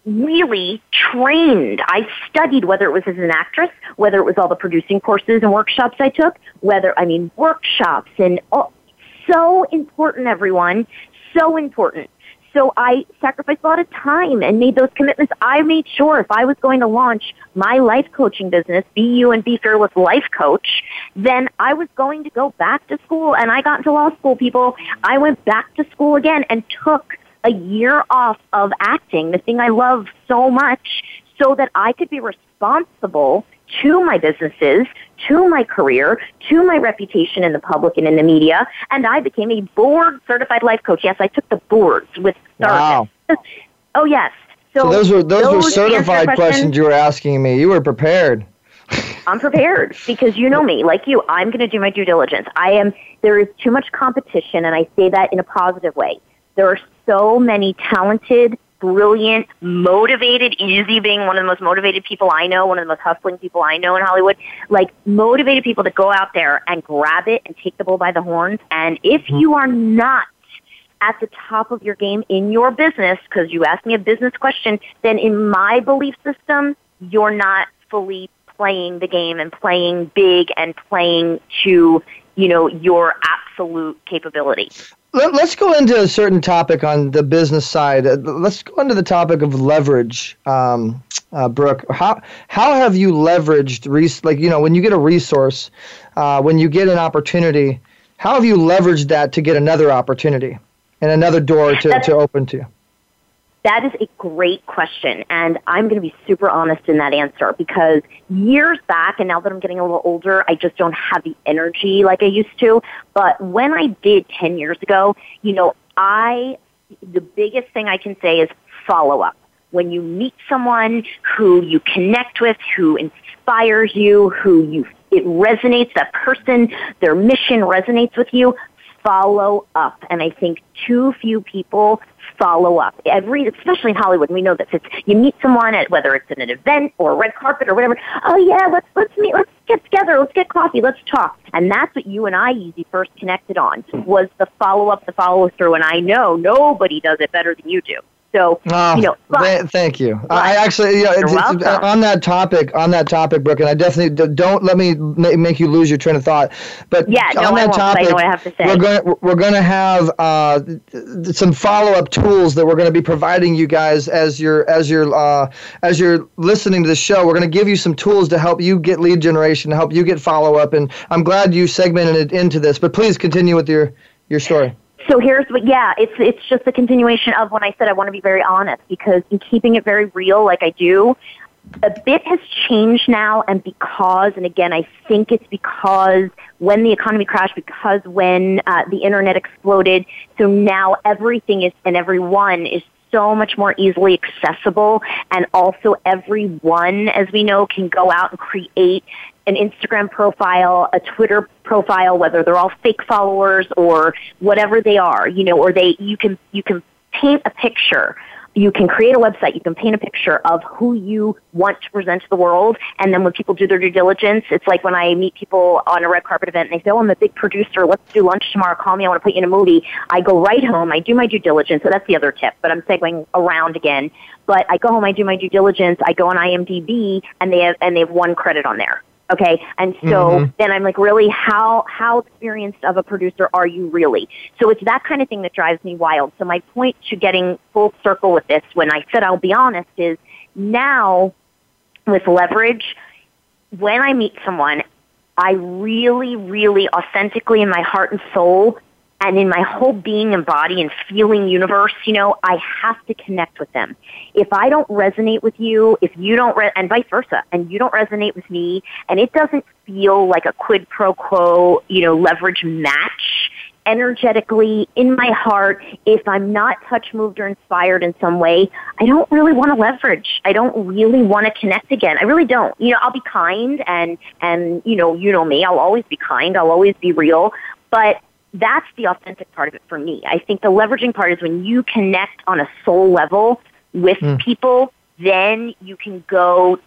really trained. I studied whether it was as an actress, whether it was all the producing courses and workshops I took, whether, I mean, workshops and all, so important, everyone. So important. So I sacrificed a lot of time and made those commitments. I made sure if I was going to launch my life coaching business, Be You and Be Fearless Life Coach, then I was going to go back to school and I got into law school, people. I went back to school again and took a year off of acting, the thing I love so much, so that I could be responsible to my businesses, to my career, to my reputation in the public and in the media, and I became a board certified life coach. Yes, I took the boards with Wow. oh yes. So, So those were those, were answer your certified question, questions you were asking me. You were prepared. I'm prepared because you know me, like you, I'm going to do my due diligence. I am, there is too much competition, and I say that in a positive way. There are so many talented, brilliant, motivated, easy being one of the most motivated people I know, one of the most hustling people I know in Hollywood, like motivated people that go out there and grab it and take the bull by the horns. And if mm-hmm. you are not at the top of your game in your business, because you asked me a business question, then in my belief system, you're not fully playing the game and playing big and playing to, you know, your absolute capability. Let, us go into a certain topic on the business side. Uh, Let's go into the topic of leverage, um, uh, Brooke. How how have you leveraged, res- like you know, when you get a resource, uh, when you get an opportunity, how have you leveraged that to get another opportunity and another door to, to open to? That is a great question, and I'm going to be super honest in that answer because years back, and now that I'm getting a little older, I just don't have the energy like I used to. But when I did 10 years ago, you know, I, the biggest thing I can say is follow up. When you meet someone who you connect with, who inspires you, who you, it resonates, that person, their mission resonates with you, follow up. And I think too few people follow up. Every, especially in Hollywood, we know that it's, you meet someone at whether it's at an event or a red carpet or whatever. Oh yeah, let's let's meet, let's get together, let's get coffee, let's talk. And that's what you and I easy first connected on hmm. was the follow up, the follow through. And I know nobody does it better than you do. So Oh, you know, but, th- thank you. I actually, you know, it's- on that topic, on that topic, Brooke, and I definitely don't let me make you lose your train of thought. But Yeah, on I that topic, I have to say. we're going we're going to have uh, some follow up tools that we're going to be providing you guys as you're as you're uh, as you're listening to the show. We're going to give you some tools to help you get lead generation, to help you get follow up, and I'm glad you segmented it into this. But please continue with your your story. So here's what, yeah, it's it's just a continuation of when I said I want to be very honest because in keeping it very real, like I do, a bit has changed now, and because, and again, I think it's because when the economy crashed, because when uh, the internet exploded, so now everything is and everyone is so much more easily accessible, and also everyone, as we know, can go out and create an Instagram profile, a Twitter profile, whether they're all fake followers or whatever they are, you know, or they you can you can paint a picture. You can create a website, you can paint a picture of who you want to present to the world, and then when people do their due diligence, it's like when I meet people on a red carpet event and they say, Oh, I'm a big producer, let's do lunch tomorrow, call me, I want to put you in a movie. I go right home, I do my due diligence, so that's the other tip, but I'm segueing around again. But I go home, I do my due diligence, I go on IMDb, and they have, and they have one credit on there. Okay, and so Mhm. then I'm like, really, how how experienced of a producer are you really? So it's that kind of thing that drives me wild. So my point to getting full circle with this, when I said I'll be honest, is now with leverage, when I meet someone, I really, really authentically in my heart and soul and in my whole being and body and feeling universe, you know, I have to connect with them. If I don't resonate with you, if you don't, re- and vice versa, and you don't resonate with me, and it doesn't feel like a quid pro quo, you know, leverage match, energetically in my heart, if I'm not touch moved or inspired in some way, I don't really want to leverage. I don't really want to connect again. I really don't. You know, I'll be kind and and you know, you know me, I'll always be kind, I'll always be real, but that's the authentic part of it for me. I think the leveraging part is when you connect on a soul level with Mm. people, then you can go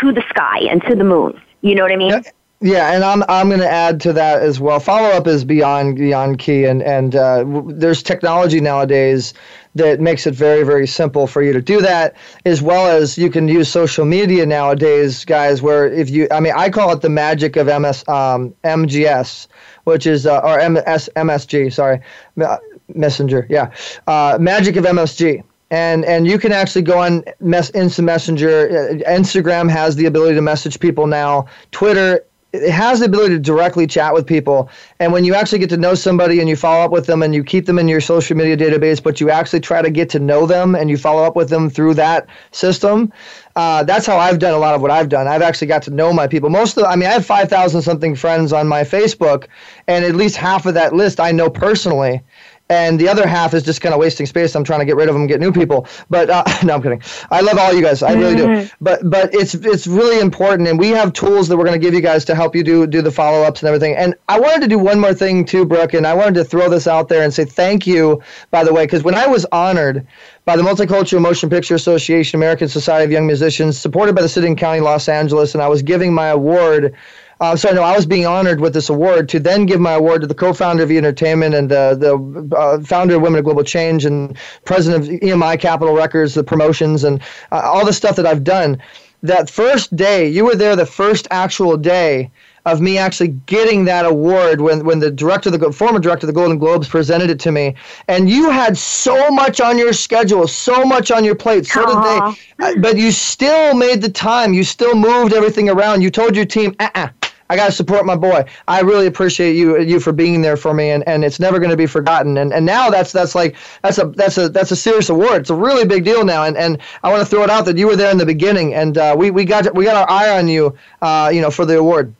to the sky and to the moon. You know what I mean? Yeah, Yeah, and I'm I'm going to add to that as well. Follow up is beyond beyond key, and and uh, w- there's technology nowadays that makes it very very simple for you to do that, as well as you can use social media nowadays, guys. Where if you, I mean, I call it the magic of MS um, MGS, which is uh, or MS MSG, sorry, uh, Messenger, yeah, uh, magic of MSG and and you can actually go on mess instant messenger Uh, instagram has the ability to message people now. Twitter it has the ability to directly chat with people and when you actually get to know somebody and you follow up with them and you keep them in your social media database but you actually try to get to know them and you follow up with them through that system uh, that's how I've done a lot of what I've done. I've actually got to know my people. Most of, the, I mean, I have five thousand something friends on my Facebook, and at least half of that list I know personally and the other half is just kind of wasting space. I'm trying to get rid of them, get new people. But uh, no, I'm kidding. I love all you guys. I really do. But but it's it's really important, and we have tools that we're going to give you guys to help you do do the follow ups and everything. And I wanted to do one more thing too, Brooke, and I wanted to throw this out there and say thank you, by the way, because when I was honored by the Multicultural Motion Picture Association, American Society of Young Musicians, supported by the City and County, of Los Angeles, and I was giving my award. Uh, sorry, no, I was being honored with this award to then give my award to the co-founder of E Entertainment and uh, the uh, founder of Women of Global Change and president of EMI Capital Records, the promotions and uh, all the stuff that I've done. That first day, you were there the first actual day of me actually getting that award when, when the director, the former director of the Golden Globes presented it to me. And you had so much on your schedule, so much on your plate. So did they. Uh, But you still made the time. You still moved everything around. You told your team, uh-uh. I got to support my boy. I really appreciate you you for being there for me, and, and it's never going to be forgotten. And and now that's that's like that's a that's a that's a serious award. It's a really big deal now. And and I want to throw it out that you were there in the beginning, and uh, we we got we got our eye on you, uh, you know, for the award.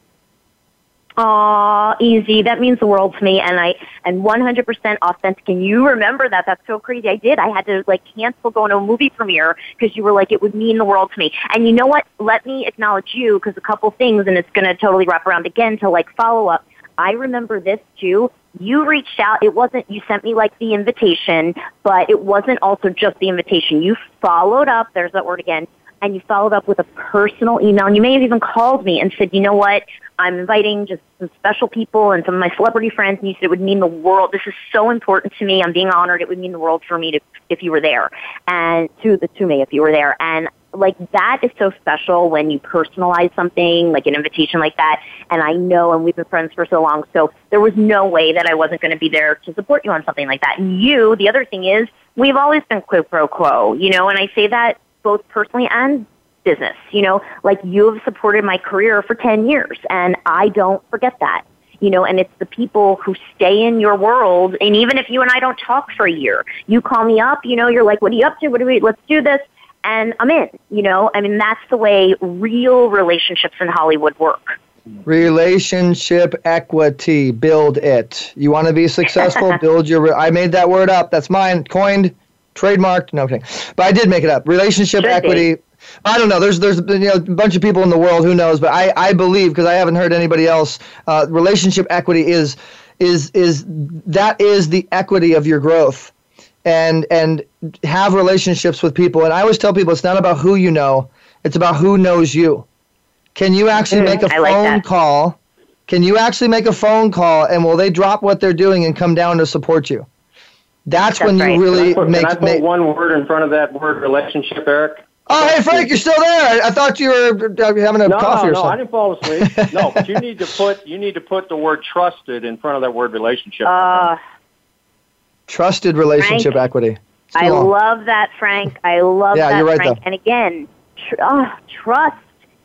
Aw, easy. That means the world to me, and I and 100% authentic. And you remember that? That's so crazy. I did. I had to like cancel going to a movie premiere because you were like, it would mean the world to me. And you know what? Let me acknowledge you because a couple things, and it's going to totally wrap around again to like follow up. I remember this too. You reached out. It wasn't, you sent me like the invitation, but it wasn't also just the invitation. You followed up. There's that word again. And you followed up with a personal email. And you may have even called me and said, you know what? I'm inviting just some special people and some of my celebrity friends. And you said it would mean the world. This is so important to me. I'm being honored. It would mean the world for me to, if you were there and to the, to me if you were there. And like that is so special when you personalize something like an invitation like that. And I know, and we've been friends for so long, so there was no way that I wasn't going to be there to support you on something like that. And you, the other thing is, we've always been quid pro quo, you know, and I say that both personally and business. You know, like you have supported my career for 10 years, and I don't forget that. You know, and it's the people who stay in your world. And even if you and I don't talk for a year, you call me up, you know, you're like, what are you up to? What do we, let's do this. And I'm in, you know, I mean, that's the way real relationships in Hollywood work. Relationship equity, build it. You want to be successful, build your. I made that word up. That's mine, coined, trademarked. No kidding, but I did make it up. Relationship Should be. Equity. I don't know. There's there's you know, a bunch of people in the world who knows, but I, I believe because I haven't heard anybody else. Uh, relationship equity is is is that is the equity of your growth, and and have relationships with people. And I always tell people it's not about who you know, it's about who knows you. Can you actually Mm, make a I phone that. call? Can you actually make a phone call and will they drop what they're doing and come down to support you? That's, when right. you really Can I put, make. can I put make one word in front of that word relationship, Eric? Oh, hey Frank, you're still there. I, I thought you were uh, having a No, coffee no, or something. no, I didn't fall asleep. no, but you need to put you need to put the word trusted in front of that word relationship. Uh, Trusted relationship Frank, equity. I long. love that, Frank. I love Yeah, that, you're right, Frank. though. And again, tr- oh, trust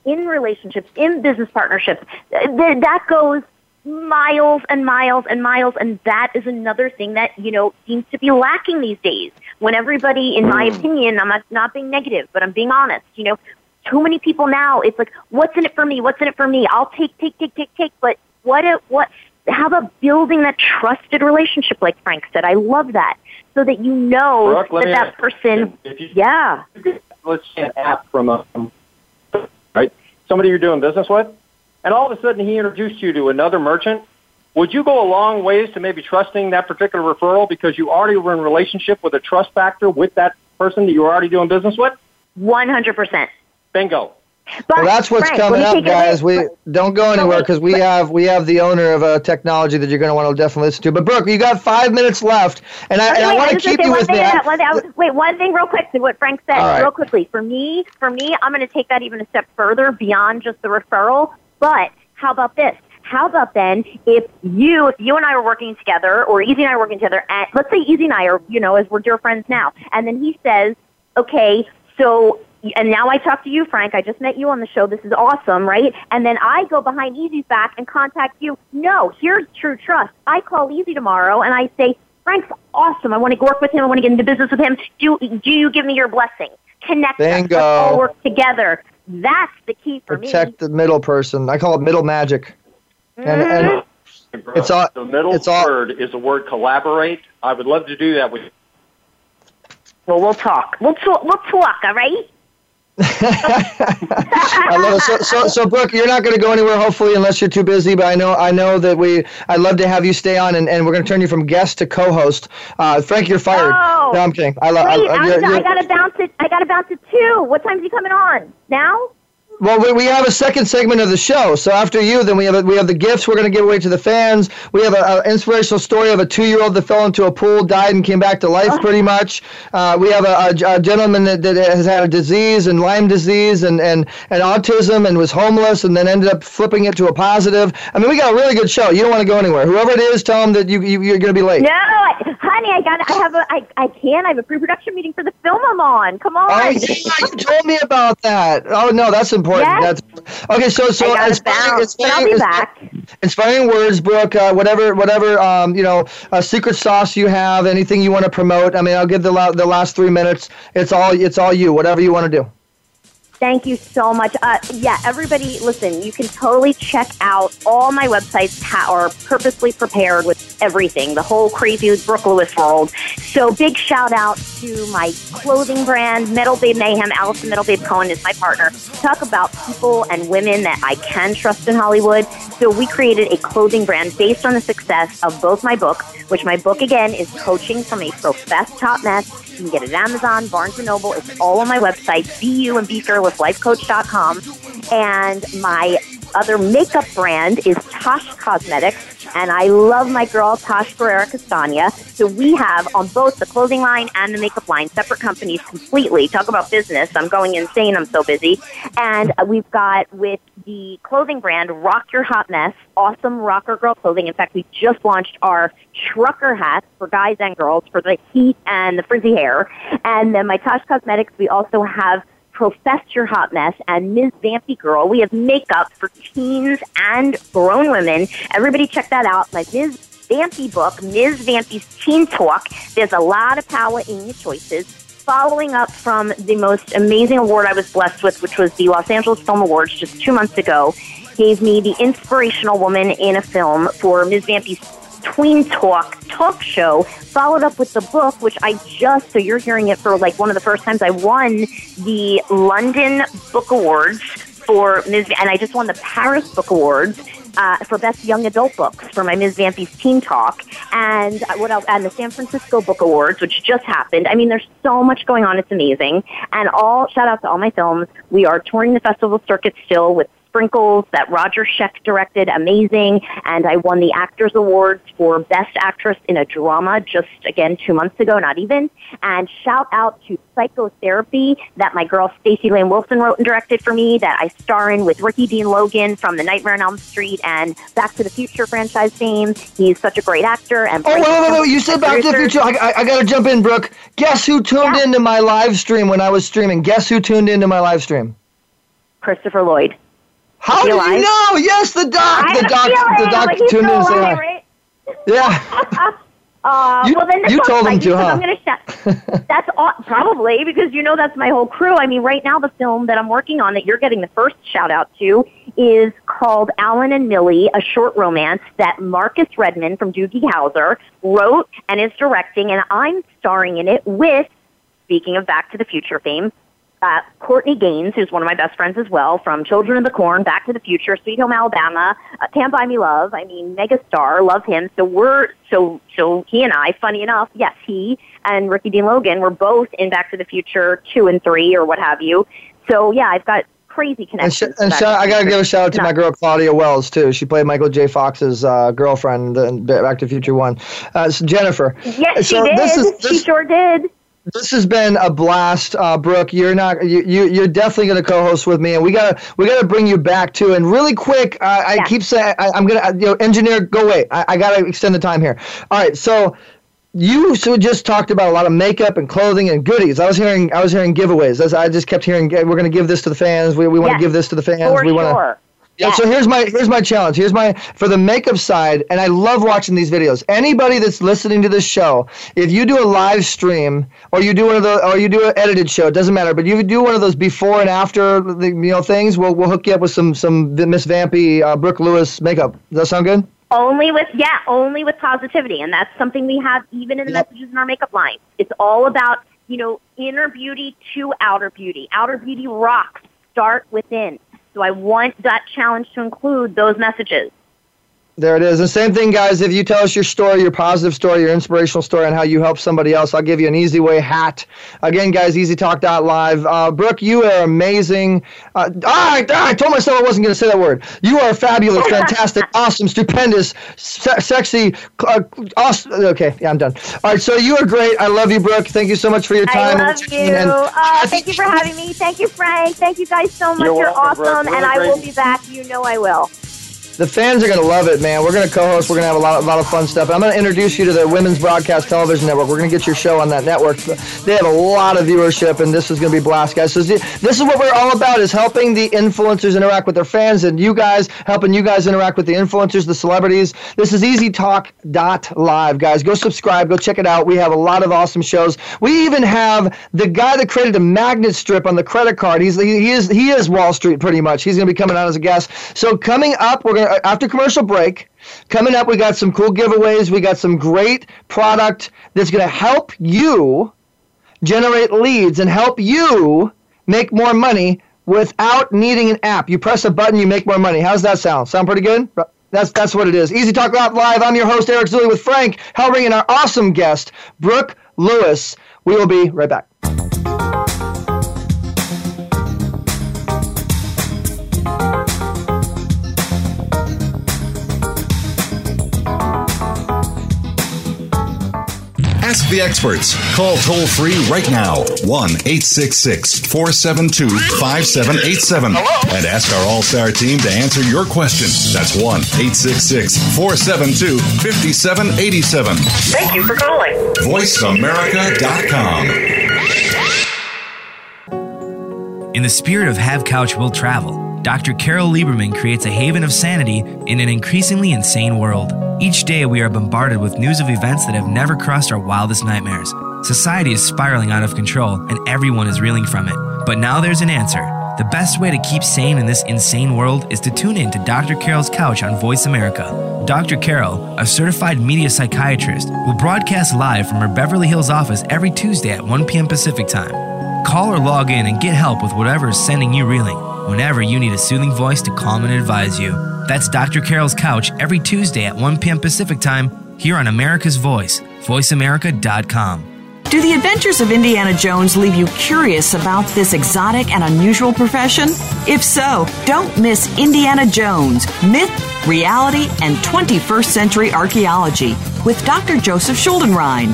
in relationships, in business partnerships. Th- th- that goes miles and miles and miles, and that is another thing that you know seems to be lacking these days. When everybody, in my mm. opinion, I'm not, not being negative, but I'm being honest. You know, too many people now. It's like, what's in it for me? What's in it for me? I'll take, take, take, take, take. But what? It, what? How about building that trusted relationship, like Frank said? I love that, so that you know Brooke, that that ask- person, if you, yeah, let's say an app from a right somebody you're doing business with, and all of a sudden he introduced you to another merchant would you go a long ways to maybe trusting that particular referral because you already were in relationship with a trust factor with that person that you were already doing business with? 100%. Bingo. But Well, that's what's Frank, coming up, me take it guys. away. We don't go anywhere because we have we have the owner of a technology that you're going to want to definitely listen to. But Brooke, you got five minutes left, and I, and I Wait, want to wanna keep you with me. that, one thing- was- wait, one thing real quick to what Frank said, All right. real quickly. For me, for me, I'm going to take that even a step further beyond just the referral. But how about this? How about then if you, if you and I are working together, or Easy and I are working together, and let's say Easy and I are, you know, as we're dear friends now, and then he says, okay, so, and now I talk to you, Frank. I just met you on the show. This is awesome, right? And then I go behind Easy's back and contact you. No, here's true trust. I call Easy tomorrow and I say, Frank's awesome. I want to work with him. I want to get into business with him. Do do you give me your blessing? Connect us. Bingo. Let's all work together. That's the key for protect me. the middle person. I call it middle magic. And, and It's all- the middle it's all- word is the word collaborate. I would love to do that with you. Well, we'll talk. We'll talk. We'll talk. All right. I love it. So, so, so Brooke, you're not going to go anywhere, hopefully, unless you're too busy. But I know, I know that we. I'd love to have you stay on, and, and we're going to turn you from guest to co-host. Uh, Frank, you're fired. Oh. No, I'm kidding. I love. I, I'm, you're- I gotta bounce it. I gotta bounce it too. What time's he coming on? Now? Well, we, we have a second segment of the show. So after you, then we have a, we have the gifts we're going to give away to the fans. We have an inspirational story of a two-year-old that fell into a pool, died, and came back to life, pretty much. Uh, we have a, a, a gentleman that, that has had a disease and Lyme disease and, and, and autism and was homeless and then ended up flipping it to a positive. I mean, we got a really good show. You don't want to go anywhere. Whoever it is, tell them that you, you you're going to be late. No, I, honey, I got. I have a. I, I can. I have a pre-production meeting for the film I'm on. Come on. Oh, yeah, you told me about that. Oh no, that's important. Yes. That's okay. So, so inspiring, inspiring, back. inspiring words, Brooke. Uh, whatever, whatever. Um, you know, a secret sauce you have, anything you want to promote. I mean, I'll give the la- the last three minutes. It's all, it's all you. Whatever you want to do. Thank you so much. Uh, yeah, everybody, listen, you can totally check out all my websites are purposely prepared with everything, the whole crazy Brooke Lewis world. So big shout out to my clothing brand, Metal Babe Mayhem. Allison Metal Babe Cohen is my partner. Talk about people and women that I can trust in Hollywood. So we created a clothing brand based on the success of both my books, which my book again is Coaching from a Professed Top Mess. You can get it at Amazon, Barnes & Noble. It's all on my website, You and Be Fearless lifecoach.com. And my other makeup brand is Tosh Cosmetics, and I love my girl Tosh Ferreira Castagna. So we have on both the clothing line and the makeup line separate companies completely. Talk about business. I'm going insane. I'm so busy. And we've got with the clothing brand Rock Your Hot Mess, awesome rocker girl clothing. In fact, we just launched our trucker hats for guys and girls for the heat and the frizzy hair. And then my Tosh Cosmetics, we also have Profess Your Hot Mess and Ms. Vampy Girl. We have makeup for teens and grown women. Everybody check that out. My Ms. Vampy book, Ms. Vampy's Teen Talk. There's a lot of power in your choices. Following up from the most amazing award I was blessed with, which was the Los Angeles Film Awards just two months ago, gave me the inspirational woman in a film for Ms. Vampy's Tween Talk talk show, followed up with the book, which I just, so you're hearing it for like one of the first times I won the London Book Awards for Ms. and I just won the Paris Book Awards. Uh, for best young adult books for my Ms. Vampy's Teen Talk, and what else? And the San Francisco Book Awards, which just happened. I mean, there's so much going on; it's amazing. And all shout out to all my films. We are touring the festival circuit still with Sprinkles that Roger Sheck directed, amazing. And I won the Actors Awards for Best Actress in a Drama just again two months ago, not even. And shout out to Psychotherapy that my girl Stacey Lane Wilson wrote and directed for me that I star in with Ricky Dean Logan from The Nightmare on Elm Street and Back to the Future franchise fame. He's such a great actor. And Oh, wait, wait, wait. You said Back to the. Future. I, I, I got to jump in, Brooke. Guess who tuned into my live stream when I was streaming? Guess who tuned into my live stream? Christopher Lloyd. How do you know? Yes, the doc. The doc. The doc like tuned in. and still said alive, hi. right? Yeah. Uh, You- well, then you told him to, huh? I'm gonna shout. That's all, probably because you know that's my whole crew. I mean, right now the film that I'm working on that you're getting the first shout out to is called Alan and Millie, a short romance that Marcus Redmond from Doogie Howser wrote and is directing, and I'm starring in it with. Speaking of Back to the Future fame, uh, Courtney Gaines, who's one of my best friends as well, from Children of the Corn, Back to the Future, Sweet Home Alabama, uh, Can't Buy Me Love. I mean, megastar, love him. So we're so so he and I, funny enough, yes, he and Ricky Dean Logan were both in Back to the Future two and three or what have you. So yeah, I've got crazy And, connections. sh- and sh- I gotta give a shout out to my girl Claudia Wells too. She played Michael J. Fox's uh, girlfriend in Back to the Future One. Uh, so Jennifer. Yes, so she did. This is, she sure did. This has been a blast, uh, Brooke. You're not you, you you're definitely going to co-host with me, and we gotta we gotta bring you back too. And really quick, uh, I Yeah. keep saying I, I'm gonna uh, you know engineer go away. I, I gotta extend the time here. All right, so. You so just talked about a lot of makeup and clothing and goodies. I was hearing I was hearing giveaways. I just kept hearing we're going to give this to the fans. We, we want to Yes, give this to the fans. For we want to sure. Yeah, so here's my here's my challenge. Here's my for the makeup side, and I love watching these videos. Anybody that's listening to this show, if you do a live stream or you do one of the or you do an edited show, it doesn't matter. But you do one of those before and after the you know things, we'll we'll hook you up with some some Miss Vampy, uh, Brooke Lewis makeup. Does that sound good? Only with yeah, only with positivity, and that's something we have even in the Yep. messages in our makeup line. It's all about you know inner beauty to outer beauty. Outer beauty rocks. Start within. So I want that challenge to include those messages. There it is. And same thing, guys. If you tell us your story, your positive story, your inspirational story, and how you help somebody else, I'll give you an easy way hat. Again, guys, easytalk.live. Uh, Brooke, you are amazing. Uh, ah, ah, I told myself I wasn't going to say that word. You are fabulous, fantastic, awesome, stupendous, se- sexy, uh, awesome. Okay, yeah, I'm done. All right, so you are great. I love you, Brooke. Thank you so much for your time. I and love you. and- Uh, thank you for having me. Thank you, Frank. Thank you guys so much. You're You're, welcome, awesome, Really and I will be back. You know I will. The fans are going to love it, man. We're going to co-host. We're going to have a lot, a lot of fun stuff. I'm going to introduce you to the Women's Broadcast Television Network. We're going to get your show on that network. They have a lot of viewership, and this is going to be blast, guys. So this is what we're all about: is helping the influencers interact with their fans, and you guys helping you guys interact with the influencers, the celebrities. This is EasyTalk.live, guys. Go subscribe. Go check it out. We have a lot of awesome shows. We even have the guy that created a magnet strip on the credit card. He's he, he is he is Wall Street pretty much. He's going to be coming on as a guest. So coming up, we're going to uh, after commercial break. Coming up, we got some cool giveaways. We got some great product that's going to help you generate leads and help you make more money without needing an app. You press a button, you make more money. How's that sound? Sound pretty good? That's that's what it is. Easy Talk Live. I'm your host Eric Zuley with Frank Hellring and our awesome guest Brooke Lewis. We will be right back. The experts. Call toll free right now 1 866 472 5787 and ask our All Star team to answer your question. That's 1 866 472 5787. Thank you for calling. VoiceAmerica.com. In the spirit of Have Couch Will Travel, Dr. Carol Lieberman creates a haven of sanity in an increasingly insane world. Each day, we are bombarded with news of events that have never crossed our wildest nightmares. Society is spiraling out of control, and everyone is reeling from it. But now there's an answer. The best way to keep sane in this insane world is to tune in to Dr. Carol's Couch on Voice America. Dr. Carol, a certified media psychiatrist, will broadcast live from her Beverly Hills office every Tuesday at 1 p.m. Pacific Time. Call or log in and get help with whatever is sending you reeling whenever you need a soothing voice to calm and advise you. That's Dr. Carol's Couch every Tuesday at 1 p.m. Pacific Time here on America's Voice, voiceamerica.com. Do the adventures of Indiana Jones leave you curious about this exotic and unusual profession? If so, don't miss Indiana Jones Myth, Reality, and 21st Century Archaeology with Dr. Joseph Schuldenrein.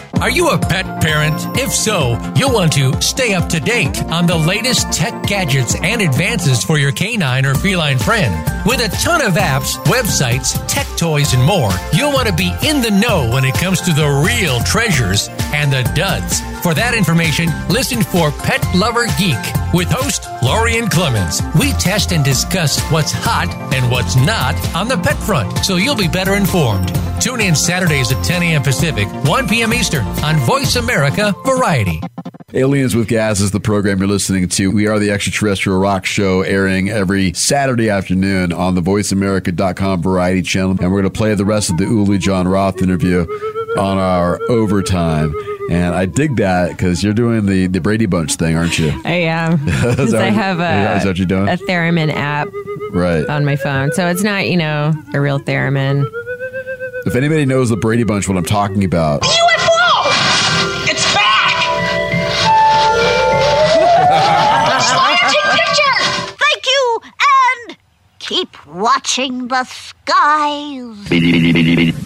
Are you a pet parent? If so, you'll want to stay up to date on the latest tech gadgets and advances for your canine or feline friend. With a ton of apps, websites, tech toys, and more, you'll want to be in the know when it comes to the real treasures and the duds. For that information, listen for Pet Lover Geek with host Lorien Clemens. We test and discuss what's hot and what's not on the pet front, so you'll be better informed. Tune in Saturdays at 10 a.m. Pacific, 1 p.m. Eastern on Voice America Variety. Aliens with Gas is the program you're listening to. We are the extraterrestrial rock show airing every Saturday afternoon on the voiceamerica.com variety channel. And we're going to play the rest of the Uli Jon Roth interview on our overtime. And I dig that because you're doing the, the Brady Bunch thing, aren't you? I am. 'Cause I have a, Is that what you're doing? a theremin app Right. on my phone. So it's not, you know, a real theremin. If anybody knows the Brady Bunch, what I'm talking about, UFO! It's back! Scientific picture! Thank you, and keep watching the skies.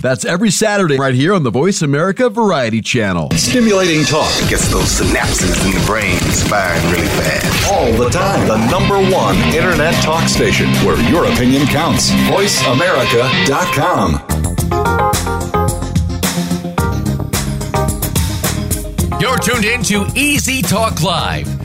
That's every Saturday right here on the Voice America Variety Channel. Stimulating talk Gets those synapses in the brain firing really fast. all the time. The number one internet talk station where your opinion counts. VoiceAmerica.com. You're tuned in to Easy Talk Live.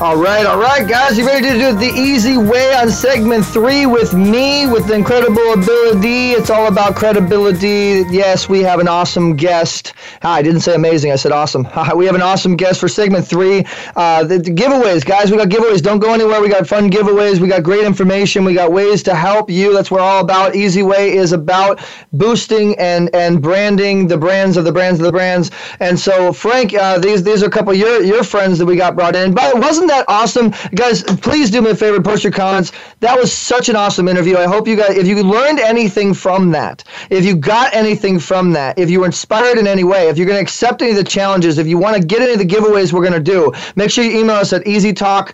All right, all right, guys, you ready to do it the easy way on segment three with me with incredible ability? It's all about credibility. Yes, we have an awesome guest. Hi, I didn't say amazing, I said awesome. we have an awesome guest for segment three. Uh, the, the giveaways, guys, we got giveaways. Don't go anywhere. We got fun giveaways. We got great information. We got ways to help you. That's what we're all about. Easy Way is about boosting and and branding the brands of the brands of the brands. And so, Frank, uh, these these are a couple of your your friends that we got brought in. But it wasn't that awesome, guys? Please do me a favor, post your comments. That was such an awesome interview. I hope you guys, if you learned anything from that, if you got anything from that, if you were inspired in any way, if you're going to accept any of the challenges, if you want to get any of the giveaways we're going to do, make sure you email us at easytalklive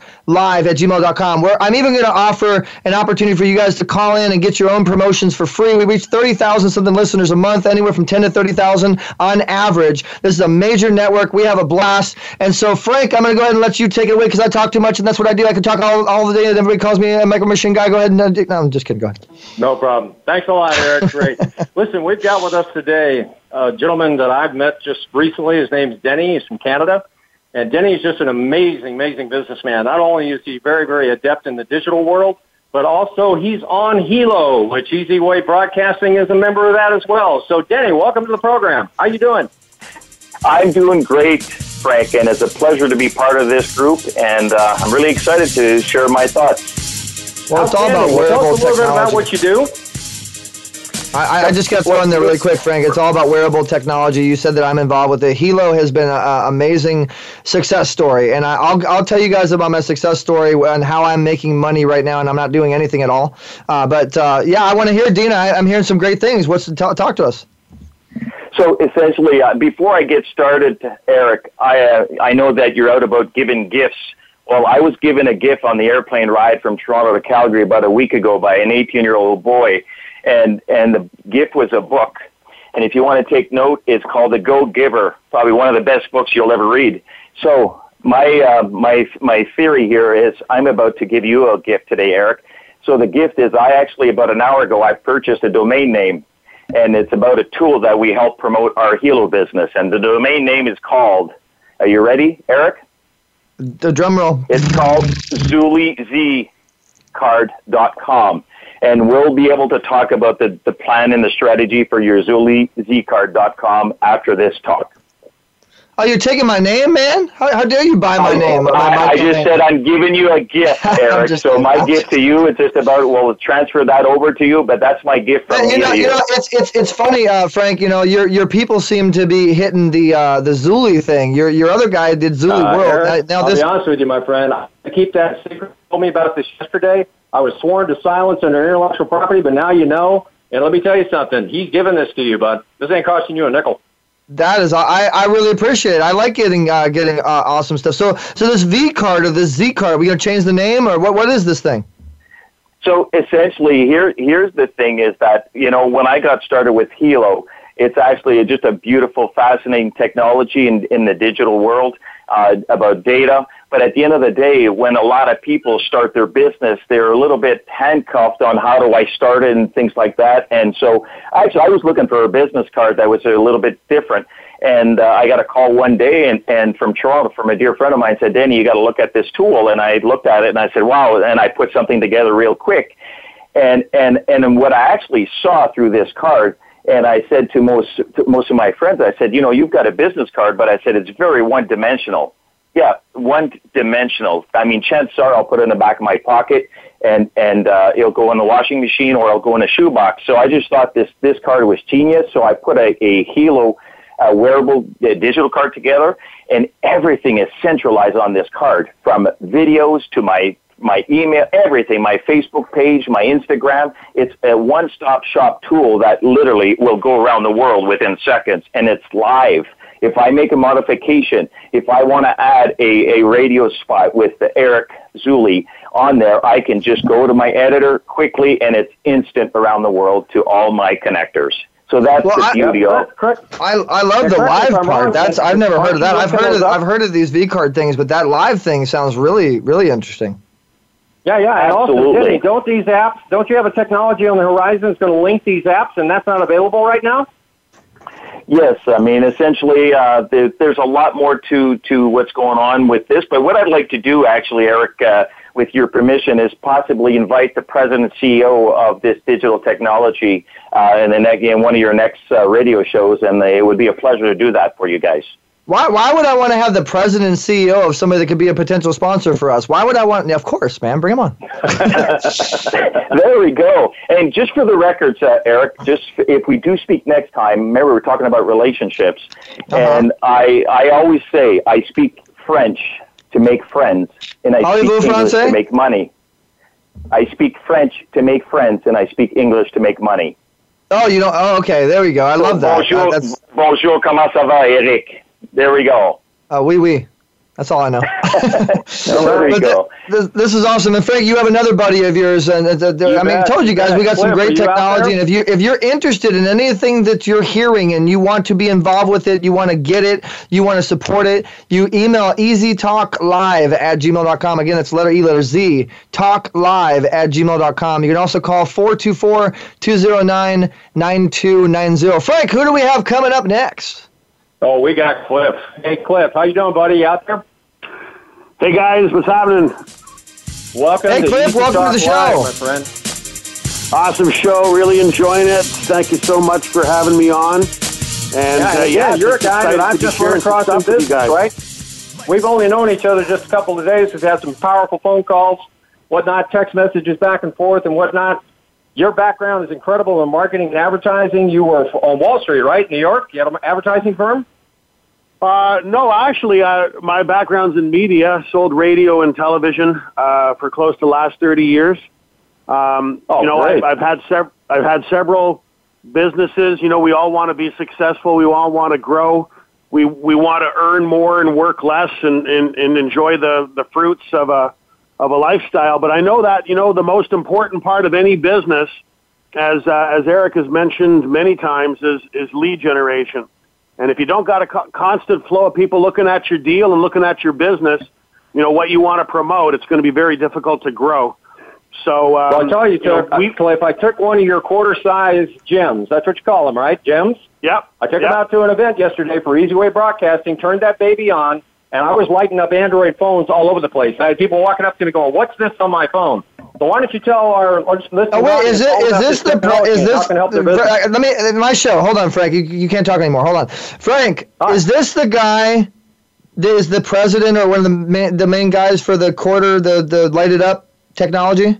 at gmail.com. Where I'm even going to offer an opportunity for you guys to call in and get your own promotions for free. We reach 30,000 something listeners a month, anywhere from 10 to 30,000 on average. This is a major network. We have a blast. And so, Frank, I'm going to go ahead and let you take it away because I talk too much, and that's what I do. I can talk all, all the day, and everybody calls me a micro machine guy. Go ahead and uh, no, I'm just kidding. Go ahead. No problem. Thanks a lot, Eric. Great. Listen, we've got with us today a gentleman that I've met just recently. His name's Denny. He's from Canada. And Denny is just an amazing, amazing businessman. Not only is he very, very adept in the digital world, but also he's on Helo, which Easy Way Broadcasting is a member of that as well. So, Denny, welcome to the program. How you doing? I'm doing great, Frank, and it's a pleasure to be part of this group, and uh, I'm really excited to share my thoughts. Well, it's all about wearable Tell us a little bit about technology. what you do. I, I just got thrown in there really quick, Frank. It's all about wearable technology. You said that I'm involved with it. Helo has been an amazing success story, and I, I'll I'll tell you guys about my success story and how I'm making money right now, and I'm not doing anything at all. Uh, but uh, yeah, I want to hear Dina. I, I'm hearing some great things. What's to talk, talk to us? So essentially, uh, before I get started, Eric, I uh, I know that you're out about giving gifts. Well, I was given a gift on the airplane ride from Toronto to Calgary about a week ago by an 18 year old boy, and and the gift was a book. And if you want to take note, it's called The Go Giver, probably one of the best books you'll ever read. So my uh, my my theory here is I'm about to give you a gift today, Eric. So the gift is I actually about an hour ago I purchased a domain name, and it's about a tool that we help promote our Helo business, and the domain name is called. Are you ready, Eric? The drum roll. It's called ZuliZcard.com. And we'll be able to talk about the, the plan and the strategy for your ZuliZcard.com after this talk. Oh, you're taking my name, man? How, how dare you buy my name? I, my I just name? said I'm giving you a gift, Eric. so my kidding. gift to you is just about we'll transfer that over to you, but that's my gift from you me know, you you. know, it's it's it's funny, uh, Frank. You know, your your people seem to be hitting the uh, the Zuley thing. Your your other guy did Zuley Uh, World. Eric, now, now I'll this be honest with you, my friend. I keep that secret. You told me about this yesterday. I was sworn to silence under intellectual property, but now you know. And let me tell you something. He's giving this to you, bud. This ain't costing you a nickel. That is, I I really appreciate it. I like getting uh, getting uh, awesome stuff. So so this V card or this Z card, we gonna change the name or what? What is this thing? So essentially, here here's the thing: is that you know when I got started with Helo, it's actually just a beautiful, fascinating technology in in the digital world uh, about data. But at the end of the day, when a lot of people start their business, they're a little bit handcuffed on how do I start it and things like that. And so, actually, I was looking for a business card that was a little bit different. And uh, I got a call one day, and, and from Toronto, from a dear friend of mine, said, "Danny, you got to look at this tool." And I looked at it, and I said, "Wow!" And I put something together real quick. And and and what I actually saw through this card, and I said to most to most of my friends, I said, "You know, you've got a business card, but I said it's very one dimensional." Yeah, one dimensional. I mean, chances are I'll put it in the back of my pocket, and and uh, it'll go in the washing machine or it'll go in a shoebox. So I just thought this this card was genius. So I put a, a Helo uh, wearable digital card together, and everything is centralized on this card, from videos to my my email, everything, my Facebook page, my Instagram. It's a one-stop shop tool that literally will go around the world within seconds, and it's live. If I make a modification, if I want to add a, a radio spot with the Eric Zuley on there, I can just go to my editor quickly and it's instant around the world to all my connectors. So that's Well, the I- beauty of I, I love Yeah, the live part. wrong, That's. I've never heard of that. I've heard of. I've heard of these V card things, but that live thing sounds really really interesting. Yeah, yeah. And also, Absolutely. Disney, don't these apps, don't you have a technology on the horizon that's going to link these apps, and that's not available right now? Yes, I mean essentially uh, there, there's a lot more to to what's going on with this. But what I'd like to do, actually, Eric, uh, with your permission, is possibly invite the president CEO of this digital technology uh, in the in one of your next uh, radio shows, and it would be a pleasure to do that for you guys. Why why would I want to have the president and CEO of somebody that could be a potential sponsor for us? Why would I want? Of course, man, bring him on. there we go. And just for the records, uh, Eric, just if we do speak next time, remember we're talking about relationships, and I I always say I speak French to make friends, and I speak English to make money. I speak French to make friends, and I speak English to make money. Oh, you know. Oh, okay. There we go. I love that. Bonjour, Uh, bonjour, comment ça va, Eric? There we go. uh, oui, oui. That's all I know. There we But go. This, this is awesome. And Frank, you have another buddy of yours, and uh, th- th- You I mean, I told you guys You we got some great you technology. And if you if you're interested in anything that you're hearing and you want to be involved with it, you want to get it, you want to support it, you email easytalklive at gmail.com. Again, it's letter E, letter Z, talklive at gmail.com. You can also call 424 209 9290. Frank, who do we have coming up next? Oh, we got Cliff. Hey, Cliff, how you doing, buddy? You out there? Hey guys, what's happening? Welcome Hey, to Cliff, Easy welcome to the show. Live, my friend. Awesome show, really enjoying it. Thank you so much for having me on. And yeah, uh, yeah, you're a guy excited that I've just run sharing some across in with you business, guys. right? We've only known each other just a couple of days. We've had some powerful phone calls, whatnot, text messages back and forth and whatnot. Your background is incredible in marketing and advertising. You were on Wall Street, right? New York? You had an advertising firm? Uh, no, actually, uh, my background's in media. Sold radio and television uh, for close to the last thirty years. Um, Oh, you know. I've, I've had sev- I've had several businesses. You know, we all want to be successful. We all want to grow. We we want to earn more and work less and, and, and enjoy the, the fruits of a of a lifestyle. But I know that you know the most important part of any business as uh, as Eric has mentioned many times, is is lead generation. And if you don't got a co- constant flow of people looking at your deal and looking at your business, you know what you want to promote, it's going to be very difficult to grow. So, um, well, I tell you, you know, Phil, we, Phil, if I took one of your quarter-size gems, that's what you call them, right? Gems. Yep. I took yep. them out to an event yesterday for Easy Way Broadcasting. Turned that baby on, and I was lighting up Android phones all over the place. I had people walking up to me going, "What's this on my phone?" So why don't you tell our listeners? Oh wait, is it is this the pro, is this help their uh, let me my show? Hold on, Frank. You, you can't talk anymore. Hold on, Frank. Is this the guy? that Is the president or one of the main, the main guys for the quarter the the lighted up technology?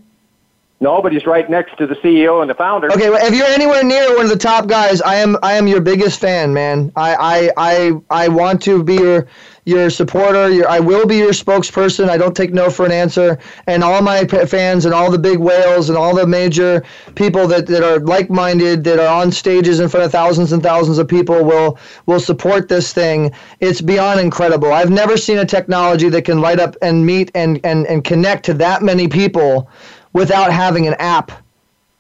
No, but he's right next to the CEO and the founder. Okay, well, if you're anywhere near one of the top guys, I am I am your biggest fan, man. I I I, I want to be your your supporter. Your, I will be your spokesperson. I don't take no for an answer. And all my fans and all the big whales and all the major people that, that are like-minded, that are on stages in front of thousands and thousands of people will will support this thing. It's beyond incredible. I've never seen a technology that can light up and meet and, and, and connect to that many people without having an app.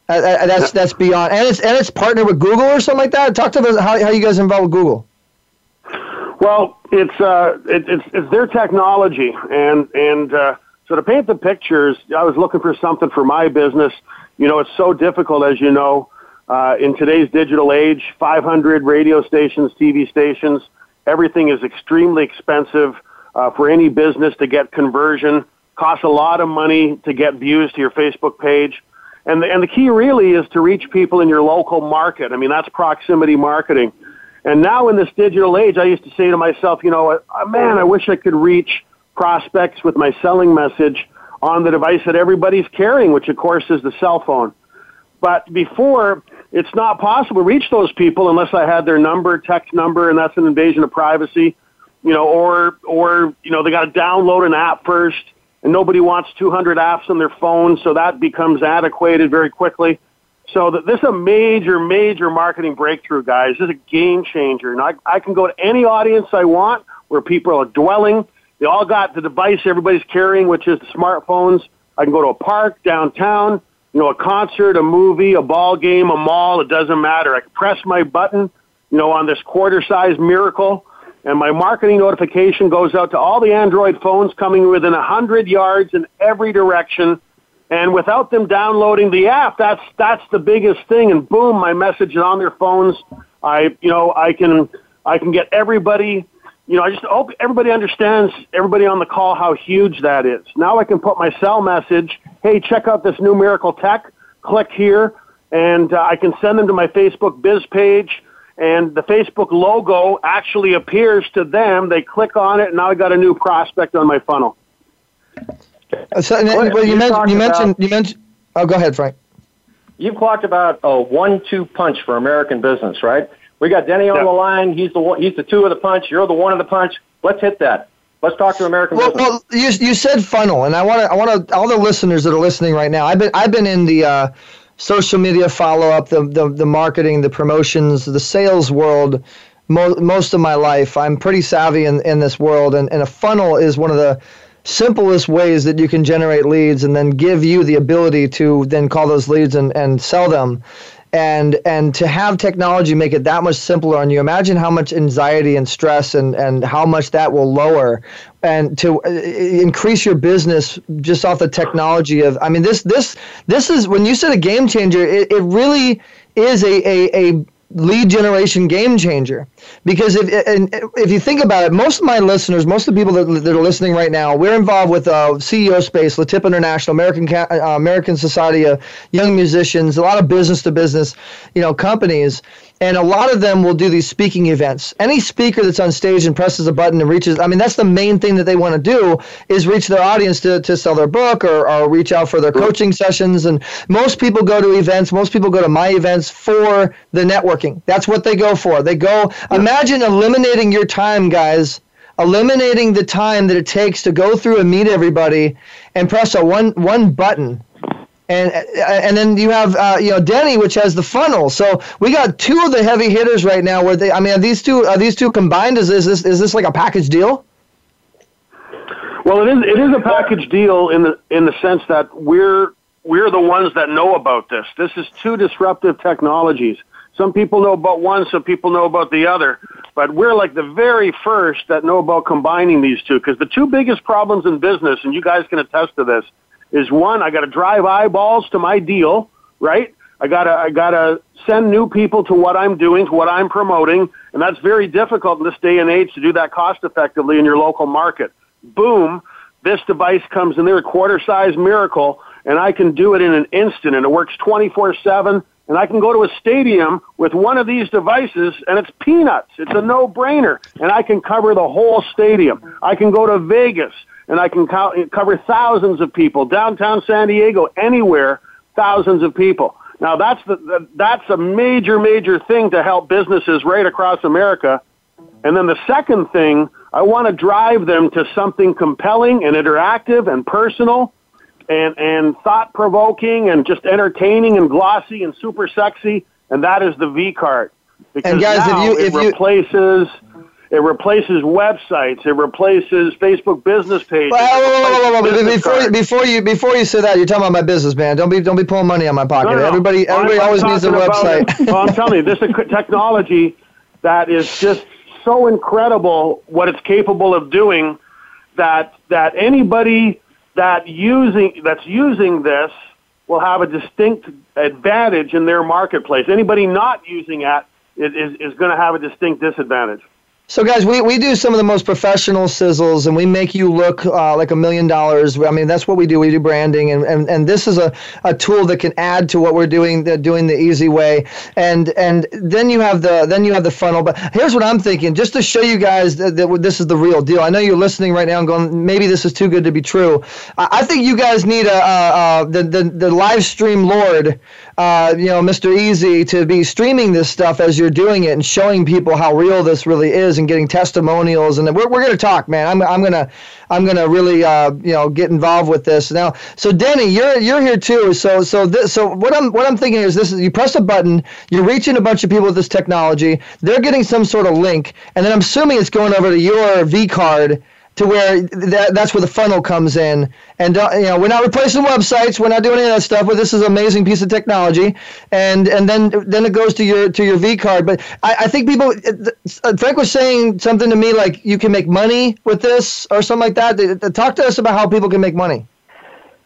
Uh, uh, that's that's beyond, and it's and it's partnered with Google or something like that. Talk to us how how you guys involved with Google. Well, it's uh, it, it's it's their technology, and and uh, so to paint the pictures, I was looking for something for my business. You know, it's so difficult, as you know, uh, in today's digital age. 500 radio stations, TV stations, everything is extremely expensive uh, for any business to get conversion. Costs a lot of money to get views to your Facebook page. And the, and the key really is to reach people in your local market. I mean, that's proximity marketing. And now in this digital age, I used to say to myself, you know, uh, man, I wish I could reach prospects with my selling message on the device that everybody's carrying, which of course is the cell phone. But before, it's not possible to reach those people unless I had their number, text number, and that's an invasion of privacy. You know, or or you know, they got to download an app first, and nobody wants 200 apps on their phone, so that becomes antiquated very quickly. So that this is a major, major marketing breakthrough, guys. This is a game changer. And I, I can go to any audience I want where people are dwelling. They all got the device everybody's carrying, which is the smartphones. I can go to a park downtown, you know, a concert, a movie, a ball game, a mall. It doesn't matter. I can press my button, you know, on this quarter-size miracle, and my marketing notification goes out to all the Android phones coming within a hundred yards in every direction and without them downloading the app, that's that's the biggest thing. And boom, my message is on their phones. I you know I can I can get everybody. You know, I just hope everybody understands, everybody on the call, how huge that is. Now I can put my cell message, hey, check out this new Miracle Tech, click here, and uh, I can send them to my Facebook biz page, and the Facebook logo actually appears to them. They click on it, and now I got a new prospect on my funnel. Uh, So, well, you, you mentioned you mentioned about- you mentioned. Oh, go ahead, Frank. You've talked about a one-two punch for American business, right? We got Denny on the line. He's the one, he's the two of the punch. You're the one of the punch. Let's hit that. Let's talk to American Well, business. well, you you said funnel, and I want to I want to all the listeners that are listening right now. I've been I've been in the uh, social media follow up, the, the the marketing, the promotions, the sales world. Mo- most of my life, I'm pretty savvy in, in this world, and, and a funnel is one of the simplest ways that you can generate leads and then give you the ability to then call those leads and, and sell them and and to have technology make it that much simpler on you imagine how much anxiety and stress and and how much that will lower and to uh, increase your business just off the technology of i mean this this this is when you said a game changer it, it really is a, a a lead generation game changer. Because if and if you think about it most of my listeners most of the people that, that are listening right now we're involved with uh, ceo space latip international american uh, american society of young musicians a lot of business to business you know companies and a lot of them will do these speaking events. Any speaker that's on stage and presses a button and reaches i mean that's the main thing that they want to do is reach their audience to, to sell their book or, or reach out for their coaching sessions. And most people go to events most people go to my events for the networking. That's what they go for. They go imagine eliminating your time guys. Eliminating the time that it takes to go through and meet everybody and press a one one button and and then you have uh, you know Denny, which has the funnel. So we got two of the heavy hitters right now. Where they, I mean, these two are these two combined? Is, is this is this like a package deal? Well, it is it is a package deal in the in the sense that we're we're the ones that know about this. This is two disruptive technologies. Some people know about one, some people know about the other, but we're like the very first that know about combining these two because the two biggest problems in business, and you guys can attest to this, is one, I got to drive eyeballs to my deal, right? I gotta, I gotta send new people to what I'm doing, to what I'm promoting, and that's very difficult in this day and age to do that cost effectively in your local market. Boom, this device comes in there, a quarter size miracle, and I can do it in an instant, and it works 24 7. And I can go to a stadium with one of these devices, and it's peanuts. It's a no-brainer, and I can cover the whole stadium. I can go to Vegas, and I can co- cover thousands of people. Downtown San Diego, anywhere, thousands of people. Now that's the, the that's a major, major thing to help businesses right across America. And then the second thing, I want to drive them to something compelling and interactive and personal and, and thought provoking and just entertaining and glossy and super sexy. And that is the V card. Because And guys, if now you- it if you- replaces it replaces websites, it replaces Facebook business pages. Well, Before, you- before you before you say that, you're talking about my business, man. Don't be don't be pulling money on my pocket. No, no. Everybody everybody I'm- always needs a website. it. well, I'm telling you, this is technology that is just so incredible what it's capable of doing that that anybody that using that's using this will have a distinct advantage in their marketplace. Anybody not using it is, is, is going to have a distinct disadvantage. So, guys, we, we do some of the most professional sizzles, and we make you look uh, like a million dollars. I mean, that's what we do. We do branding, and, and, and this is a, a tool that can add to what we're doing, the, doing the easy way. And and then you have the then you have the funnel. But here's what I'm thinking, just to show you guys that, that this is the real deal. I know you're listening right now and going, maybe this is too good to be true. I, I think you guys need a, a, a the, the the live stream lord, uh, you know, Mr. Easy, to be streaming this stuff as you're doing it and showing people how real this really is and getting testimonials and we're, we're going to talk man. I'm, I'm going to I'm going to really uh, you know get involved with this. Now so Denny you're you're here too. So so this, so what I'm what I'm thinking is this is you press a button you're reaching a bunch of people with this technology they're getting some sort of link and then I'm assuming it's going over to your V card to where that, that's where the funnel comes in. And uh, you know, we're not replacing websites. We're not doing any of that stuff. But this is an amazing piece of technology. And and then then it goes to your to your V card. But I, I think people. Uh, Frank was saying something to me like you can make money with this or something like that. Talk to us about how people can make money.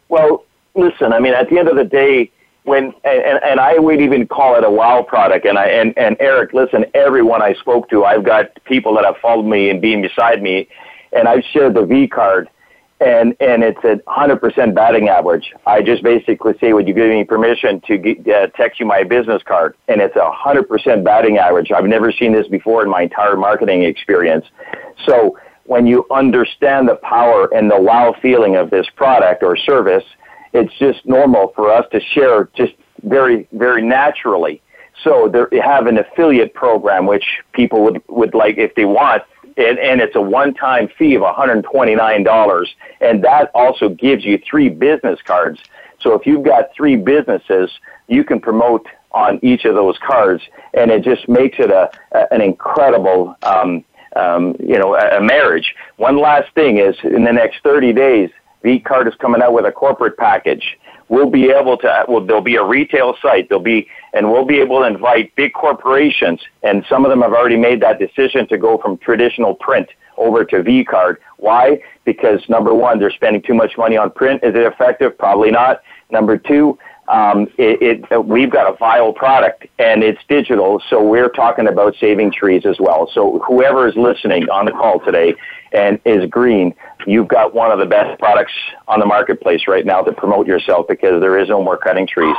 Well, listen, I mean, at the end of the day, when and, and I would even call it a wow product. And I and, and Eric, listen, everyone I spoke to, I've got people that have followed me and being beside me, and I've shared the V card, and and it's a hundred percent batting average. I just basically say, would you give me permission to get, uh, text you my business card? And it's a hundred percent batting average. I've never seen this before in my entire marketing experience. So when you understand the power and the wow feeling of this product or service, it's just normal for us to share just very, very naturally. So there, you have an affiliate program which people would, would like if they want, and, and it's a one-time fee of $129, and that also gives you three business cards. So if you've got three businesses, you can promote on each of those cards, and it just makes it a, a an incredible um, um, you know, a, a marriage. One last thing is in the next 30 days, V Card is coming out with a corporate package. We'll be able to, well, there'll be a retail site. There'll be, and we'll be able to invite big corporations, and some of them have already made that decision to go from traditional print over to V Card. Why? Because number one, they're spending too much money on print. Is it effective? Probably not. Number two, um, it, it, we've got a vial product and it's digital, so we're talking about saving trees as well. So whoever is listening on the call today and is green, you've got one of the best products on the marketplace right now to promote yourself because there is no more cutting trees.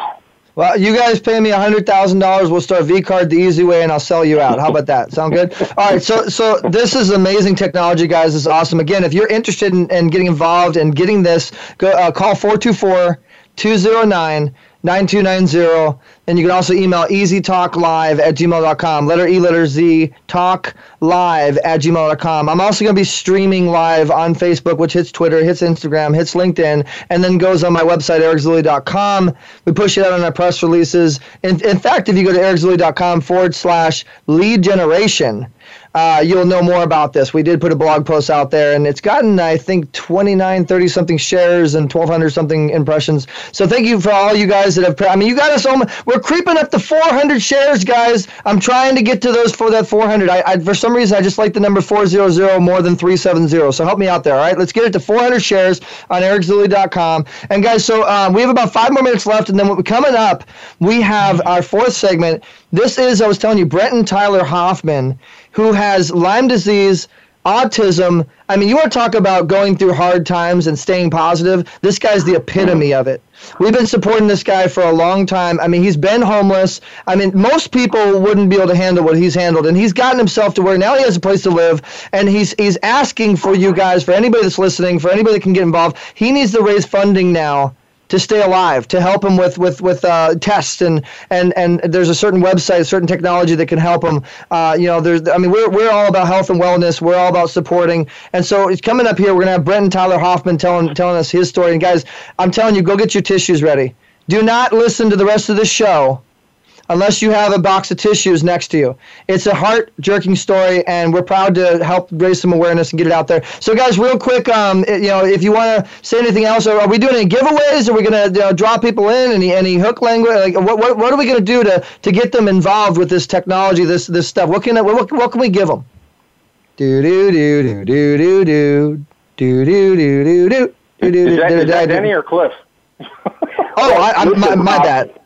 Well, you guys pay me hundred thousand dollars. We'll start V card the easy way, and I'll sell you out. How about that? Sound good? All right. So, so this is amazing technology, guys. This is awesome. Again, if you're interested in, in getting involved and getting this, go uh, call 424 209 9290. And you can also email easytalklive at gmail.com. Letter E, letter Z, talk live at gmail.com. I'm also going to be streaming live on Facebook, which hits Twitter, hits Instagram, hits LinkedIn, and then goes on my website, ericzuley.com. We push it out on our press releases. In, in fact, if you go to ericzuley.com forward slash lead generation, uh, you'll know more about this. We did put a blog post out there, and it's gotten, I think, 29, 30 something shares and 1,200 something impressions. So thank you for all you guys that have. I mean, you got us on. We're creeping up to 400 shares, guys. I'm trying to get to those for that 400. I, I for some reason I just like the number 400 more than 370. So help me out there. All right, let's get it to 400 shares on ericzuley.com. And guys, so um, we have about five more minutes left, and then coming up, we have our fourth segment. This is I was telling you, Brenton Tyler Hoffman who has Lyme disease, autism. I mean, you want to talk about going through hard times and staying positive? This guy's the epitome of it. We've been supporting this guy for a long time. I mean, he's been homeless. I mean, most people wouldn't be able to handle what he's handled, and he's gotten himself to where now he has a place to live, and he's he's asking for you guys, for anybody that's listening, for anybody that can get involved. He needs to raise funding now to stay alive, to help him with with with uh, tests and and and there's a certain website, a certain technology that can help him. Uh, you know, there's I mean we're we're all about health and wellness. We're all about supporting, and so it's coming up here. We're gonna have Brenton Tyler Hoffman telling telling us his story. And guys, I'm telling you, go get your tissues ready. Do not listen to the rest of the show unless you have a box of tissues next to you. It's a heart jerking story, and we're proud to help raise some awareness and get it out there. So, guys, real quick, um, you know, if you want to say anything else, or are we doing any giveaways? Are we going to you know, draw people in? Any any hook language? Like, what, what, what are we going to do to to get them involved with this technology, this this stuff? What can what, what can we give them? Do do do do do do do do do do do do. Is that, is that Denny or Cliff? oh, I, I'm, my, my bad.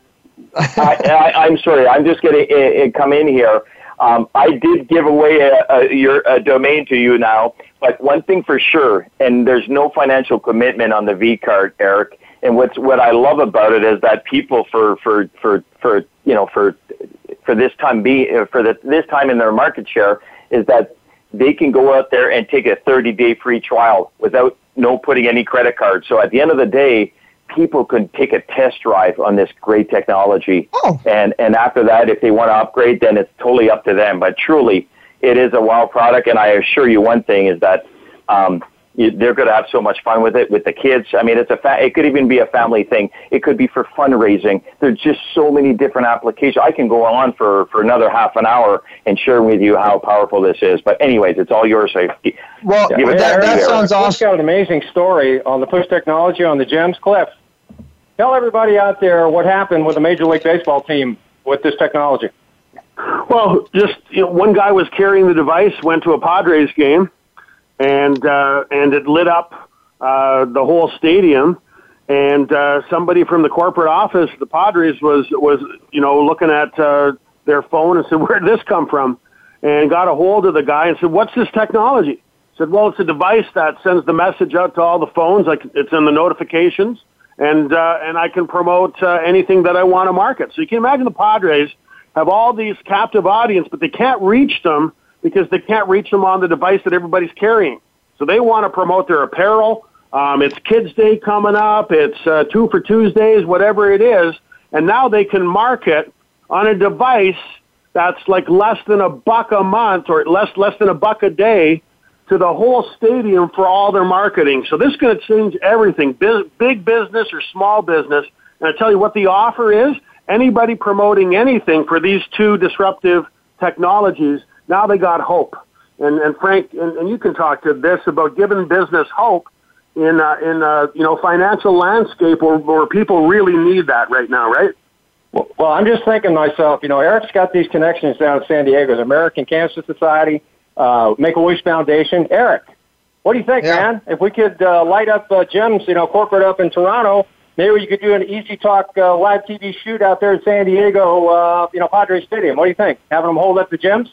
I, am sorry. I'm just going to uh, come in here. Um, I did give away a, a, your a domain to you now, but one thing for sure, and there's no financial commitment on the V card, Eric. And what's what I love about it is that people for for for for you know for for this time be for the, this time in their market share is that they can go out there and take a 30 day free trial without no putting any credit card. So at the end of the day, people could take a test drive on this great technology. Oh. And, and after that, if they want to upgrade, then it's totally up to them. But truly, it is a wow product. And I assure you one thing is that, um, you, they're going to have so much fun with it with the kids. I mean, it's a fa- it could even be a family thing. It could be for fundraising. There's just so many different applications. I can go on for, for another half an hour and share with you how powerful this is. But anyways, it's all yours. So well, that, that sounds awesome. got an amazing story on the push technology on the gems. Cliff, tell everybody out there what happened with the Major League Baseball team with this technology. Well, just you know, one guy was carrying the device, went to a Padres game, and uh, and it lit up uh, the whole stadium. And uh, somebody from the corporate office, the Padres, was was you know looking at uh, their phone and said, "Where did this come from?" And got a hold of the guy and said, "What's this technology?" Said, "Well, it's a device that sends the message out to all the phones, like it's in the notifications." And uh, and I can promote uh, anything that I want to market. So you can imagine the Padres have all these captive audience, but they can't reach them because they can't reach them on the device that everybody's carrying. So they want to promote their apparel. Um, it's Kids Day coming up. It's uh, Two for Tuesdays, whatever it is, and now they can market on a device that's like less than a buck a month or less less than a buck a day to the whole stadium for all their marketing. So this is going to change everything, big business or small business. And I tell you what the offer is, anybody promoting anything for these two disruptive technologies, now they got hope. And, and Frank, and, and you can talk to this about giving business hope in uh, in uh, you know financial landscape where, where people really need that right now, right? Well, well, I'm just thinking to myself. You know, Eric's got these connections down in San Diego, the American Cancer Society uh, Make a Wish Foundation. Eric, what do you think, yeah. man? If we could uh, light up uh, gems, you know, corporate up in Toronto, maybe we could do an Easy Talk uh, live TV shoot out there in San Diego, uh, you know, Padres Stadium. What do you think? Having them hold up the gems?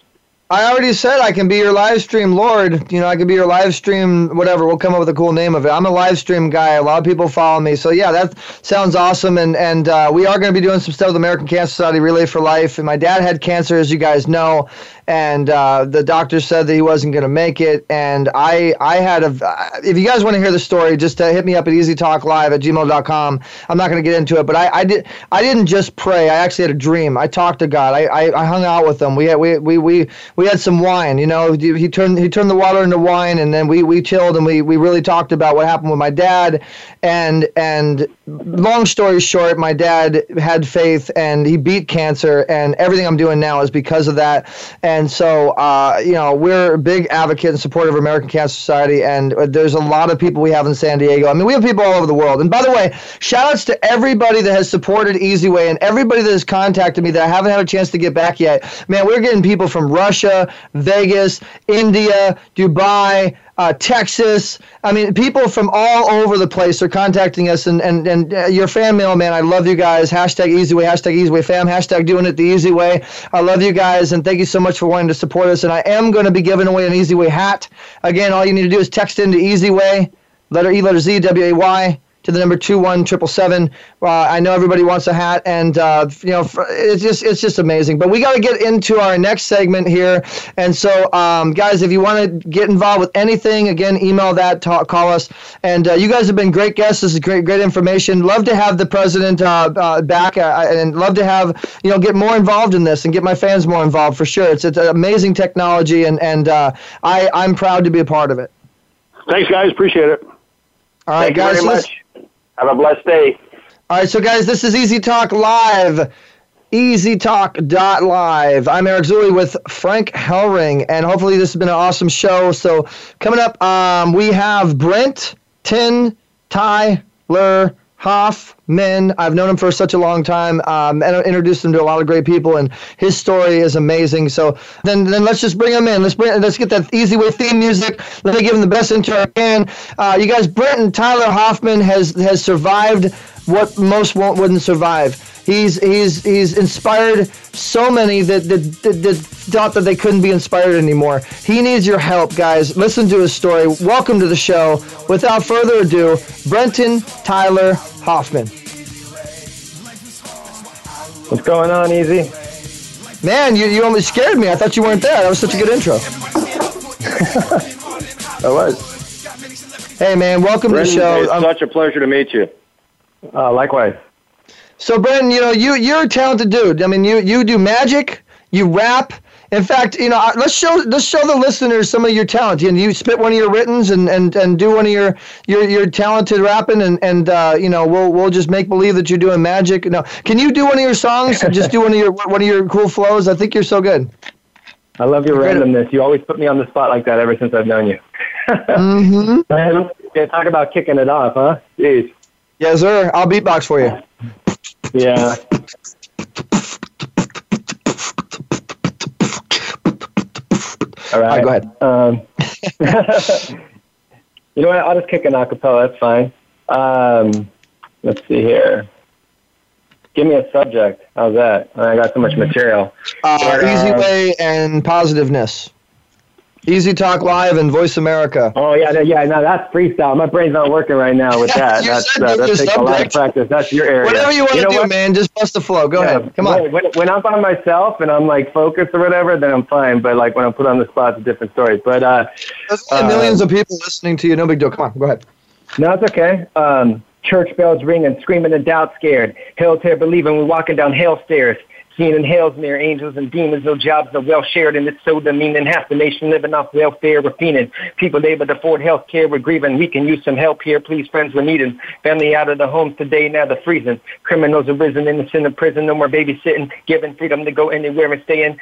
I already said I can be your live stream lord. You know, I can be your live stream whatever. We'll come up with a cool name of it. I'm a live stream guy. A lot of people follow me. So yeah, that sounds awesome. And and uh, we are going to be doing some stuff with American Cancer Society Relay for Life. And my dad had cancer, as you guys know, and uh, the doctor said that he wasn't going to make it. And I I had a. If you guys want to hear the story, just uh, hit me up at easytalklive at gmail.com. I'm not going to get into it, but I, I did I didn't just pray. I actually had a dream. I talked to God. I I, I hung out with him. We had we we we we had some wine. You know, he turned he turned the water into wine, and then we we chilled and we we really talked about what happened with my dad. And and long story short, my dad had faith and he beat cancer, and everything I'm doing now is because of that. And so, uh, you know, we're a big advocate and supporter of American Cancer Society, and there's a lot of people we have in San Diego. I mean, we have people all over the world. And by the way, shout outs to everybody that has supported Easy Way and everybody that has contacted me that I haven't had a chance to get back yet. Man, we're getting people from Russia, Vegas, India, Dubai, uh, Texas. I mean, people from all over the place are contacting us, and and and uh, your fan mail, man. I love you guys. Hashtag Easy Way, hashtag Easy Way fam, hashtag doing it the easy way. I love you guys, and thank you so much for wanting to support us. And I am going to be giving away an Easy Way hat. Again, all you need to do is text into Easy Way, letter E, letter Z, W A Y to the number two one triple seven. Uh, I know everybody wants a hat, and uh, you know it's just it's just amazing. But we got to get into our next segment here, and so um, guys, if you want to get involved with anything, again, email that, talk, call us, and uh, you guys have been great guests. This is great great information. Love to have the president uh, uh, back, uh, and love to have you know get more involved in this and get my fans more involved for sure. It's it's amazing technology, and and I I'm proud to be a part of it. Thanks, guys. Appreciate it. All right, Thank guys. Have a blessed day. All right, so guys, this is Easy Talk Live. EasyTalk.live. I'm Eric Zuley with Frank Hellring, and hopefully this has been an awesome show. So coming up, um, we have Brent Tin Tyler Hoffman. I've known him for such a long time, um, and I introduced him to a lot of great people, and his story is amazing. So then, then let's just bring him in. Let's bring, let's get that Easy Way theme music. Let me give him the best intro I can. Uh, you guys, Brenton Tyler Hoffman has has survived what most won't wouldn't survive. He's he's he's inspired so many that, that, that, that thought that they couldn't be inspired anymore. He needs your help, guys. Listen to his story. Welcome to the show. Without further ado, Brenton Tyler Hoffman. What's going on, Easy? Man, you, you almost scared me. I thought you weren't there. That was such a good intro. I was. Hey, man, welcome Brendan, to the show. It's Um, such a pleasure to meet you. Uh, likewise. So, Brendan, you know, you you're a talented dude. I mean, you you do magic, you rap. In fact, you know, let's show let's show the listeners some of your talent. You know, you spit one of your writtens and, and, and do one of your your, your talented rapping, and and uh, you know, we'll we'll just make believe that you're doing magic. No, can you do one of your songs? just do one of your one of your cool flows. I think you're so good. I love your randomness. You always put me on the spot like that ever since I've known you. mm-hmm. Man, yeah, talk about kicking it off, huh? Jeez. Yes, sir. I'll beatbox for you. Yeah. All right. go ahead. Um, you know what? I'll just kick an acapella. That's fine. Um, let's see here. Give me a subject. How's that? I got so much material. Uh, But, easy uh, way and positiveness. Easy Talk Live and Voice America. Oh yeah, no, yeah, no, that's freestyle. My brain's not working right now with that. You that's uh, that takes a lot of practice. That's your area. Whatever you want to know do, what? man. Just bust the flow. Go Yeah, ahead. Come on. When, when, I'm by myself and I'm like focused or whatever, then I'm fine. But like when I'm put on the spot, it's a different story. But uh, There's only millions of people listening to you. No big deal. Come on. Go ahead. no, it's okay. Um, church bells ringing, screaming and doubt scared. Hell to believing we're walking down hell stairs. Seeing in hell's mirror, angels and demons, no jobs, no well shared, and it's so demeaning. Half the nation living off welfare, we're fiending. People able to afford health care, we're grieving. We can use some help here, please, friends, we're needing. Family out of the homes today, now they're freezing. Criminals arisen, innocent in prison, no more babysitting, given freedom to go anywhere and stay in.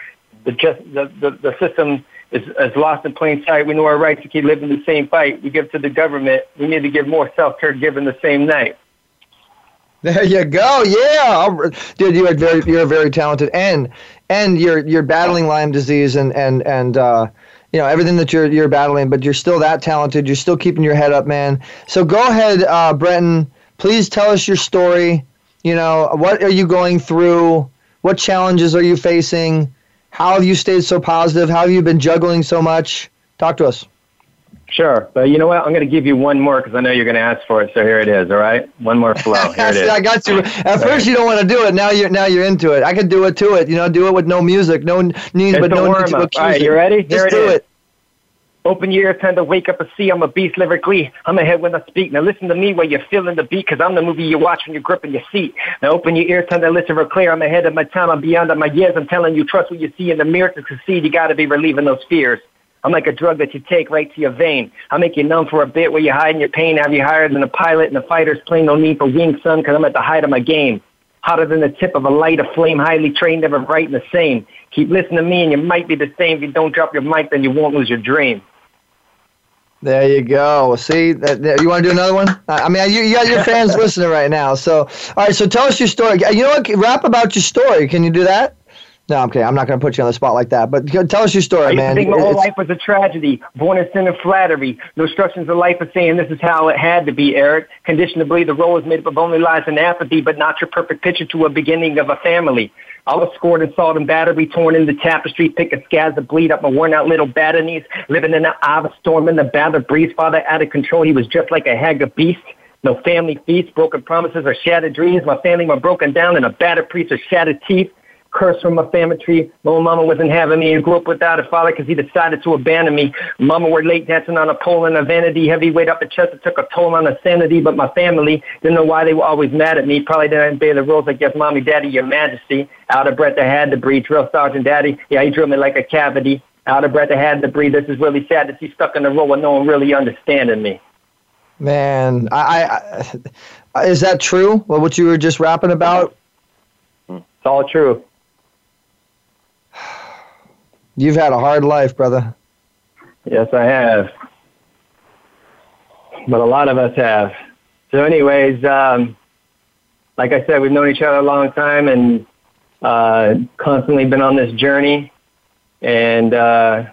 The, just, the, the, the system is, is lost in plain sight. We know our rights to keep living the same fight. We give to the government. We need to give more self-care given the same night. There you go. Yeah, dude, you are very, you're very talented, and and you're you're battling Lyme disease and and and uh, you know everything that you're you're battling, but you're still that talented. You're still keeping your head up, man. So go ahead, uh, Brenton. Please tell us your story. You know, what are you going through? What challenges are you facing? How have you stayed so positive? How have you been juggling so much? Talk to us. Sure, but you know what? I'm going to give you one more because I know you're going to ask for it. So here it is. All right, one more flow. Here it is. I got you. At first, you don't want to do it. Now you're now you're into it. I could do it to it. You know, do it with no music, no n- needs, It's but no need to accuse All right, you ready? Just Here it do is. it. Open your ears, time to wake up and see I'm a beast lyrically. I'm ahead when I speak. Now listen to me while you're feeling the beat, cause I'm the movie you watch when you're gripping your seat. Now open your ears, time to listen real clear. I'm ahead of my time, I'm beyond of my years. I'm telling you, trust what you see in the mirror to succeed. You gotta be relieving those fears. I'm like a drug that you take right to your vein. I make you numb for a bit where you're hiding your pain. Have you higher than a pilot and a fighter's plane? No need for wings, son, cause I'm at the height of my game. Hotter than the tip of a light, a flame, highly trained, never bright and the same. Keep listening to me and you might be the same. If you don't drop your mic, then you won't lose your dream. There you go. See, that, that- you want to do another one? I I mean, you, you got your fans listening right now. So, all right. So, tell us your story. You know what? Rap about your story. Can you do that? No, I'm kidding. I'm not going to put you on the spot like that. But tell us your story, used man. to think my whole It's- life was a tragedy. Born in sin and flattery. No instructions of life of saying this is how it had to be, Eric. Conditioned to believe the role is made up of only lies and apathy, but not your perfect picture to a beginning of a family. I was scored in salt and battery, torn in the tapestry, picking scabs that bleed up my worn out little battle knees, living in the eye of a storm in the battle breeze. Father out of control, he was just like a haggard beast. No family feast, broken promises or shattered dreams. My family were broken down in a battered priest or shattered teeth. Curse from my family tree. My mama wasn't having me. I grew up without a father because he decided to abandon me. Mama were late dancing on a pole in a vanity. Heavy weight up the chest. It took a toll on the sanity. But my family didn't know why they were always mad at me. Probably didn't obey the rules I guess, mommy, daddy, your majesty. Out of breath, I had to breathe. Drill sergeant daddy. Yeah, he drilled me like a cavity. Out of breath, I had to breathe. This is really sad to see stuck in the role with no one really understanding me. Man, I, I, I is that true? What you were just rapping about? It's all true. You've had a hard life, brother. Yes, I have. But a lot of us have. So, anyways, um, like I said, we've known each other a long time and uh, constantly been on this journey. And uh,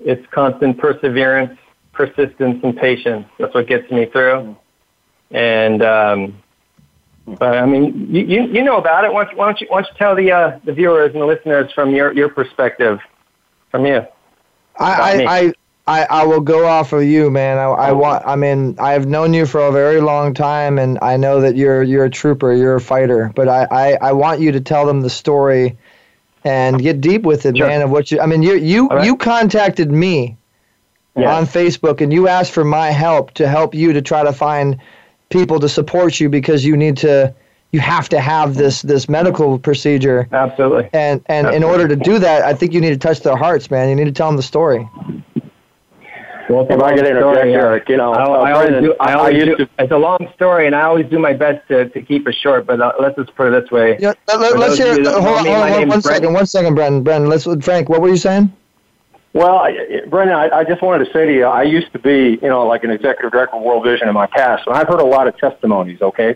it's constant perseverance, persistence, and patience. That's what gets me through. And um, but I mean, you, you you know about it. Why don't you, why don't you, why don't you tell the uh, the viewers and the listeners from your your perspective, from you? Me. I, I, I, I will go off of you, man. I, I want. I mean, I've known you for a very long time, and I know that you're you're a trooper, you're a fighter. But I, I, I want you to tell them the story, and get deep with it, man. Of what you. I mean, you you right. you contacted me Yeah. on Facebook, and you asked for my help to help you to try to find people to support you because you need to. You have to have this this medical procedure. Absolutely. And and in order to do that, I think you need to touch their hearts, man. You need to tell them the story. Well, it's a If I long could interject, story, Eric, you know, I, I always Brenton, do. I I- I used do. It's a long story, and I always do my best to, to keep it short. But uh, let's just put it this way. Yeah, let, For us hear. of you Hold on, me, hold my on, one, name's one Brenton. second, one second, Brenton. Brenton, let's. Frank, what were you saying? Well, I, Brenton, I, I just wanted to say to you, I used to be, you know, like an executive director of World Vision in my past, and I've heard a lot of testimonies, okay,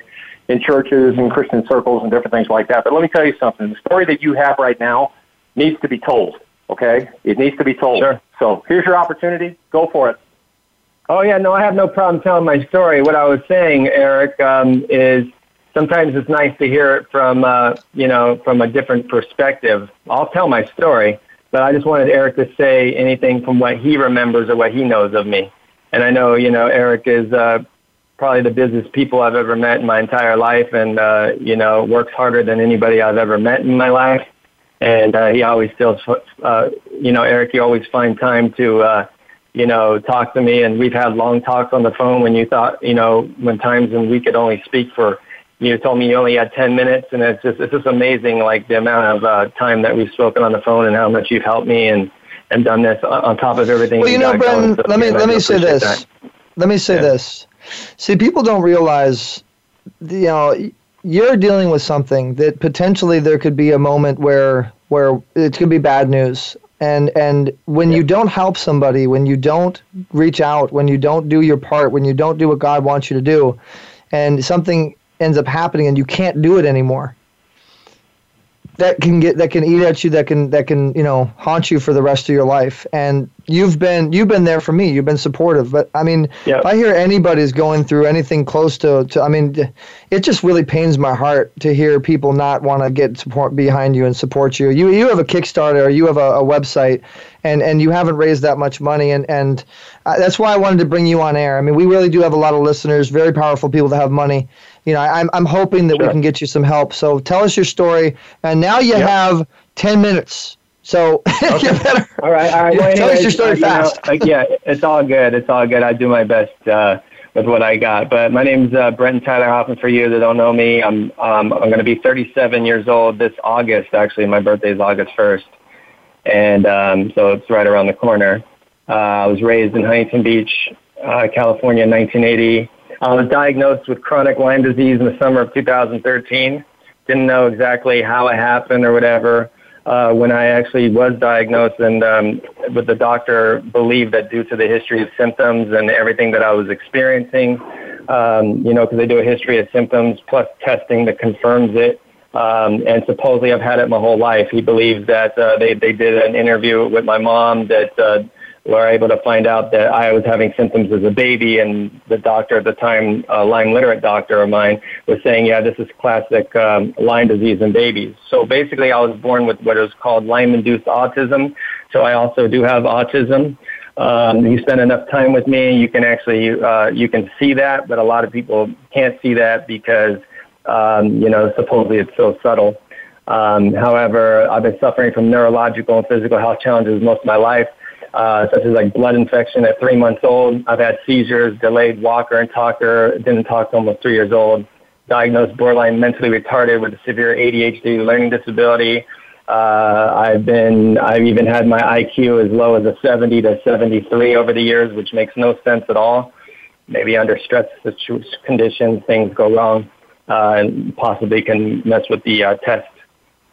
in churches and Christian circles and different things like that. But let me tell you something: the story that you have right now needs to be told. Okay, it needs to be told. Sure. So here's your opportunity. Go for it. Oh yeah, no, I have no problem telling my story. What I was saying, Eric, um, is sometimes it's nice to hear it from uh, you know from a different perspective. I'll tell my story, but I just wanted Eric to say anything from what he remembers or what he knows of me. And I know you know Eric is uh, probably the busiest people I've ever met in my entire life, and uh, you know works harder than anybody I've ever met in my life. And uh, he always still, uh, you know, Eric, you always find time to. Uh, you know, talk to me. And we've had long talks on the phone when you thought, you know, when times when we could only speak for, you told me you only had 10 minutes. And it's just, it's just amazing, like the amount of uh, time that we've spoken on the phone and how much you've helped me and, and done this on top of everything. Well, you know. Brenton. So, Let me let me say this. that. Let me say Yeah. this. See, people don't realize, you know, you're dealing with something that potentially there could be a moment where where it could be bad news. And and when you don't help somebody, when you don't reach out, when you don't do your part, when you don't do what God wants you to do, and something ends up happening and you can't do it anymore, that can get that can eat at you that can that can you know haunt you for the rest of your life. And you've been you've been there for me. You've been supportive. But i mean if i hear anybody's going through anything close to, to i mean it just really pains my heart to hear people not want to get support behind you and support you. You you have a kickstarter or you have a, a website and and you haven't raised that much money. And and uh, that's why i wanted to bring you on air. I mean we really do have a lot of listeners very powerful people that have money you know, I'm I'm hoping that we can get you some help. So tell us your story, and now you have ten minutes. So you better. All right, all right. Yeah, Well, tell us your story uh, you know, fast. like, yeah, it's all good. It's all good. I do my best uh, with what I got. But my name's uh, Brenton Tyler Hoffman. For you that don't know me, I'm um, I'm going to be 37 years old this August. Actually, my birthday is August 1st, and um, so it's right around the corner. Uh, I was raised in Huntington Beach, uh, California, in 1980. I was diagnosed with chronic Lyme disease in the summer of 2013. Didn't know exactly how it happened or whatever. uh, when I actually was diagnosed, and um, but the doctor believed that due to the history of symptoms and everything that I was experiencing, um, you know, because they do a history of symptoms plus testing that confirms it. Um, and supposedly I've had it my whole life. He believes that uh, they they did an interview with my mom that uh, were able to find out that I was having symptoms as a baby, and the doctor at the time, a Lyme literate doctor of mine, was saying, "Yeah, this is classic um, Lyme disease in babies." So basically, I was born with what is called Lyme-induced autism. So I also do have autism. Um, you spend enough time with me, you can actually uh, you can see that, but a lot of people can't see that because um, you know supposedly it's so subtle. Um, however, I've been suffering from neurological and physical health challenges most of my life, uh, such as like blood infection at three months old. I've had seizures, delayed walker and talker, didn't talk to almost three years old. Diagnosed borderline mentally retarded with a severe ADHD learning disability. Uh, I've been, I've even had my IQ as low as a 70 to 73 over the years, which makes no sense at all. Maybe under stress conditions, things go wrong, uh, and possibly can mess with the uh, test.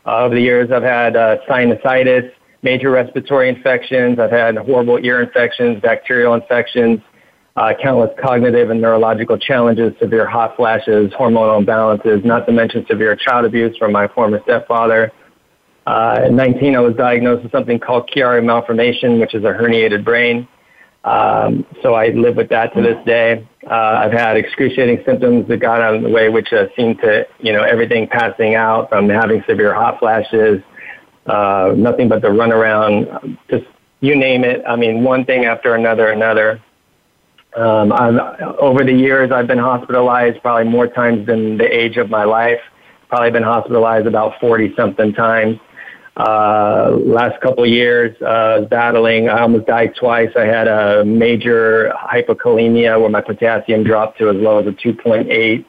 Uh, over the years, I've had uh, sinusitis, major respiratory infections. I've had horrible ear infections, bacterial infections, uh, countless cognitive and neurological challenges, severe hot flashes, hormonal imbalances, not to mention severe child abuse from my former stepfather. Uh, at 19, I was diagnosed with something called Chiari malformation, which is a herniated brain. Um, so I live with that to this day. Uh, I've had excruciating symptoms that got out of the way, which uh, seemed to, you know, everything passing out from having severe hot flashes, uh, nothing but the runaround, just you name it. I mean, one thing after another, another. Um, I've, over the years, I've been hospitalized probably more times than the age of my life. Probably been hospitalized about 40 something times. Uh, last couple years, uh, battling, I almost died twice. I had a major hypokalemia where my potassium dropped to as low as a 2.8,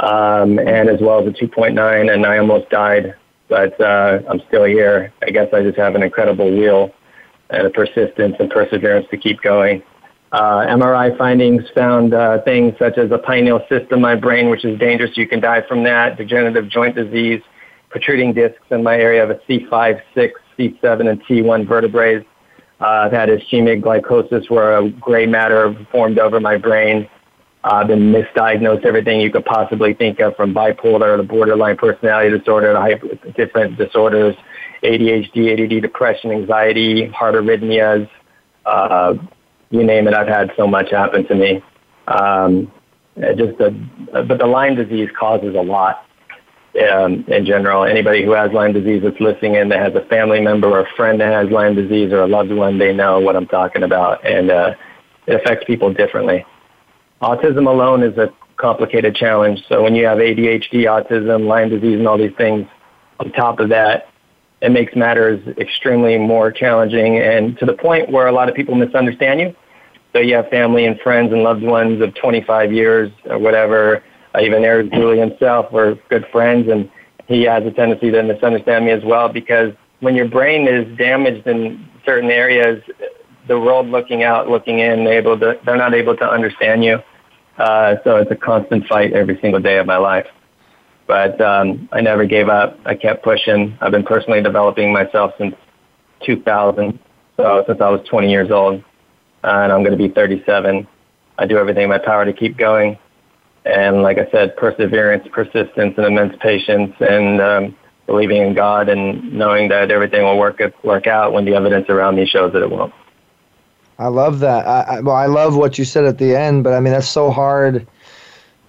um, and as well as a 2.9, and I almost died. But uh, I'm still here. I guess I just have an incredible will and a persistence and perseverance to keep going. Uh, MRI findings found uh, things such as a pineal cyst in my brain, which is dangerous. You can die from that. Degenerative joint disease, protruding discs in my area of a C5, 6, C7, and T1 vertebrae. Uh, I've had ischemic gliosis where a gray matter formed over my brain. I've been misdiagnosed everything you could possibly think of from bipolar to borderline personality disorder to hyper, different disorders, ADHD, ADD, depression, anxiety, heart arrhythmias, uh, you name it. I've had so much happen to me. Um, just the, but the Lyme disease causes a lot um, in general. Anybody who has Lyme disease that's listening in that has a family member or a friend that has Lyme disease or a loved one, they know what I'm talking about, and uh, it affects people differently. Autism alone is a complicated challenge. So when you have ADHD, autism, Lyme disease, and all these things on top of that, it makes matters extremely more challenging and to the point where a lot of people misunderstand you. So you have family and friends and loved ones of 25 years or whatever uh, even Eric Zuley himself were good friends, and he has a tendency to misunderstand me as well because when your brain is damaged in certain areas, the world looking out, looking in, able to, they're not able to understand you. Uh, so it's a constant fight every single day of my life. But um, I never gave up. I kept pushing. I've been personally developing myself since 2000, so since I was 20 years old, uh, and I'm going to be 37. I do everything in my power to keep going and like I said, perseverance, persistence, and immense patience, and um, believing in God and knowing that everything will work work out when the evidence around me shows that it won't. I love that. I, I, well, I love what you said at the end, but I mean that's so hard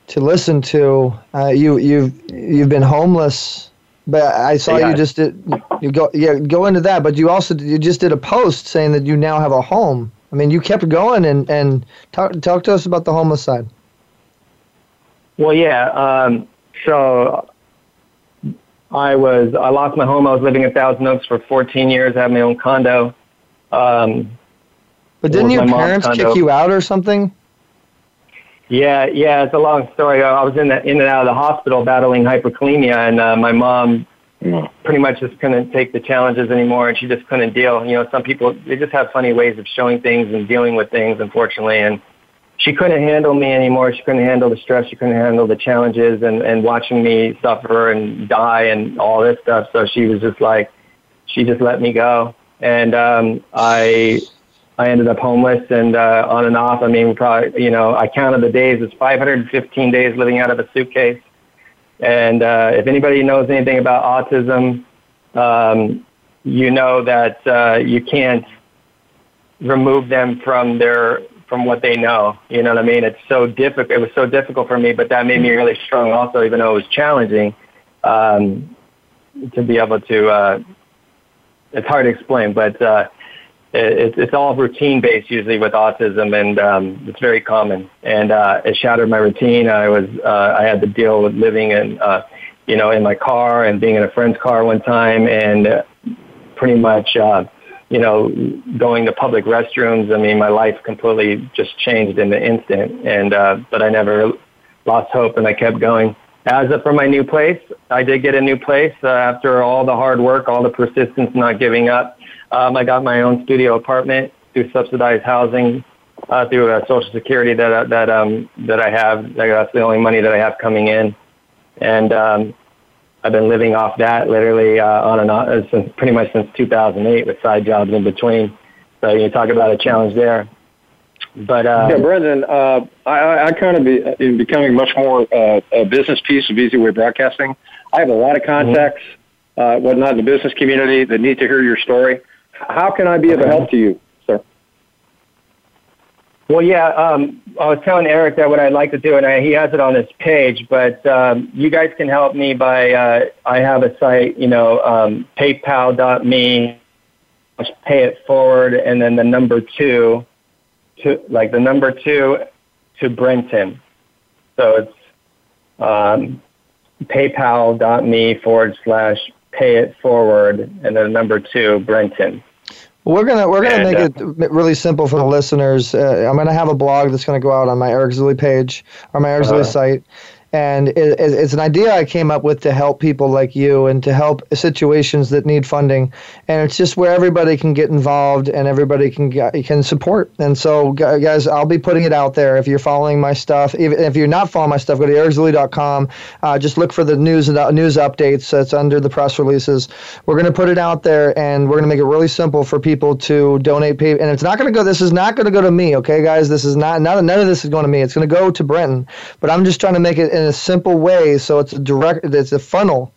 to listen to. Uh, you you've you've been homeless, but I saw yeah. you just did you go yeah go into that, but you also you just did a post saying that you now have a home. I mean, you kept going and and talk talk to us about the homeless side. Well, yeah. Um, so I was I lost my home. I was living in Thousand Oaks for 14 years. I had my own condo. Um, but didn't your parents kick you out or something? Yeah, yeah. It's a long story. I was in the, in and out of the hospital battling hyperkalemia, and uh, my mom pretty much just couldn't take the challenges anymore, and she just couldn't deal. You know, some people they just have funny ways of showing things and dealing with things, unfortunately, and she couldn't handle me anymore. She couldn't handle the stress. She couldn't handle the challenges and, and watching me suffer and die and all this stuff. So she was just like, she just let me go, and um, I I ended up homeless and uh, on and off. I mean, probably you know I counted the days. It's 515 days living out of a suitcase. And uh, if anybody knows anything about autism, um, you know that uh, you can't remove them from their from what they know. You know what I mean? It's so difficult. It was so difficult for me, but that made me really strong. Also, even though it was challenging, um, to be able to. Uh, it's hard to explain, but uh, it, it's all routine based usually with autism, and um, it's very common. And uh, it shattered my routine. I was uh, I had to deal with living in uh, you know in my car and being in a friend's car one time, and uh, pretty much. Uh, you know, going to public restrooms. I mean, my life completely just changed in the instant. And uh, but I never lost hope, and I kept going. As for my new place, I did get a new place uh, after all the hard work, all the persistence, not giving up. Um, I got my own studio apartment through subsidized housing, uh, through uh, Social Security that that um, that I have. That's the only money that I have coming in, and um, I've been living off that literally uh, on and on uh, since pretty much since 2008 with side jobs in between. So you talk about a challenge there. But uh, yeah, Brenton, uh, I, I kind of be in becoming much more uh, a business piece of Easy Way Broadcasting. I have a lot of contacts, mm-hmm. uh, whatnot, in the business community that need to hear your story. How can I be of help to you, sir? Well, yeah, um, I was telling Eric that what I'd like to do, and I, he has it on his page, but um, you guys can help me by, uh, I have a site, you know, um, paypal.me, pay it forward, and then the number two, to like the number two to Brenton. So it's um, paypal.me forward slash pay it forward, and then number two, Brenton. We're gonna we're gonna and, make uh, it really simple for the listeners. Uh, I'm gonna have a blog that's gonna go out on my Eric Zuley page or my Eric uh, Zuley site, and it, it's an idea I came up with to help people like you and to help situations that need funding. And it's just where everybody can get involved and everybody can can support. And so, guys, I'll be putting it out there. If you're following my stuff, even if you're not following my stuff, go to ericzuley.com. Uh, just look for the news uh, news updates. That's under the press releases. We're going to put it out there, and we're going to make it really simple for people to donate. Pay, and it's not going to go. This is not going to go to me, okay, guys. This is not. None, none of this is going to me. It's going to go to Brenton. But I'm just trying to make it in a simple way so it's a direct it's a funnel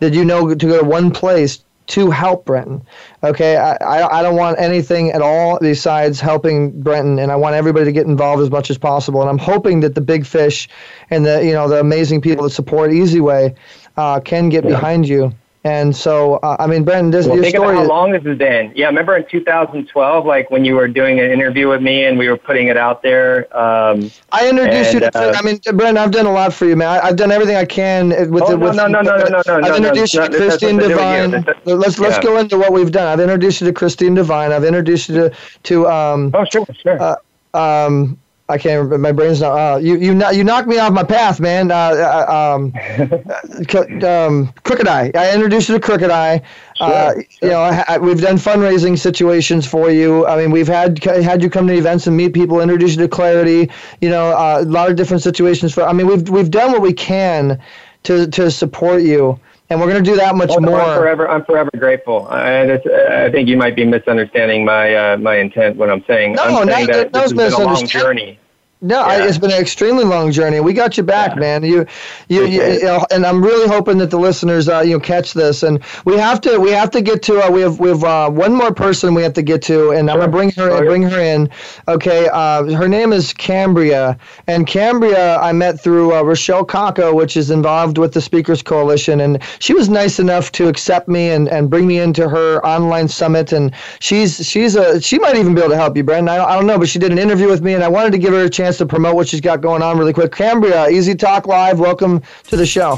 that you know to go to one place to help Brenton. Okay, I, I, I don't want anything at all besides helping Brenton, and I want everybody to get involved as much as possible. And I'm hoping that the big fish and the you know the amazing people that support Easy Way uh, can get yeah. behind you and so, uh, I mean, Brenton, this well, your think story. About how long this has been? Yeah, remember in 2012, like when you were doing an interview with me and we were putting it out there. Um, I introduced and, you to. Uh, I mean, Brenton, I've done a lot for you, man. I, have done everything I can with. Oh, the, no, with, no, no, no, no, no, no. I've introduced no, you to Christine Devine. Let's let's yeah. go into what we've done. I've introduced you to Christine Devine. I've introduced you to to. Um, oh, sure, sure. Uh, um, I can't remember. My brain's not. Uh, you you you knocked me off my path, man. Uh, uh um, um, Crooked Eye. I introduced you to Crooked I. Sure, uh, sure. You know, I, we've done fundraising situations for you. I mean, we've had had you come to events and meet people, introduce you to Clarity. You know, uh, a lot of different situations. For I mean, we've we've done what we can to to support you and we're going to do that much oh, more. I'm forever, I'm forever grateful. I, I think you might be misunderstanding my uh, my intent when I'm saying. No, I'm saying that this has been a long journey. No, yeah. I, it's been an extremely long journey. We got you back, yeah. man. You, you, you, you know, and I'm really hoping that the listeners, uh, you know, catch this. And we have to, we have to get to. Uh, we have, we have uh, one more person we have to get to, and sure. I'm gonna bring her, sure. bring her in. Okay, uh, her name is Cambria, and Cambria I met through uh, Rochelle Kako, which is involved with the Speakers Coalition, and she was nice enough to accept me and, and bring me into her online summit. And she's she's a she might even be able to help you, Brenton. I I don't know, but she did an interview with me, and I wanted to give her a chance chance to promote what she's got going on really quick. Cambria, Easy Talk Live, welcome to the show.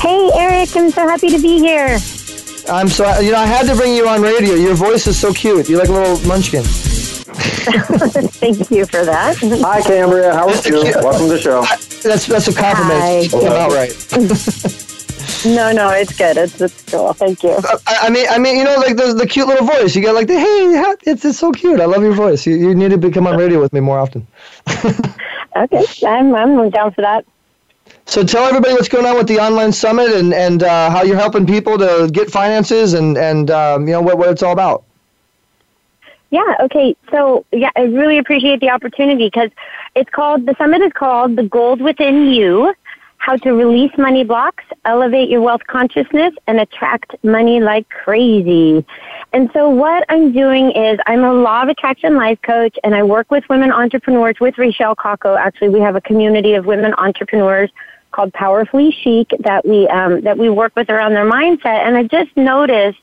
Hey, Eric, I'm so happy to be here. I'm so, you know, I had to bring you on radio. Your voice is so cute. You're like a little munchkin. Thank you for that. Hi, Cambria. How are you? Welcome to the show. That's that's a compliment. Hi. About right. No, no, it's good. It's it's cool. Thank you. Uh, I, I mean, I mean, you know, like the the cute little voice. You got like the hey, it's it's so cute. I love your voice. You, you need to become on radio with me more often. okay, I'm I'm down for that. So tell everybody what's going on with the online summit and and uh, how you're helping people to get finances and and um, you know what what it's all about. Yeah, okay. So, yeah, I really appreciate the opportunity because it's called, the summit is called The Gold Within You How to Release Money Blocks, Elevate Your Wealth Consciousness, and Attract Money Like Crazy. And so, what I'm doing is I'm a law of attraction life coach and I work with women entrepreneurs with Rachelle Kako. Actually, we have a community of women entrepreneurs called Powerfully Chic that we, um, that we work with around their mindset. And I just noticed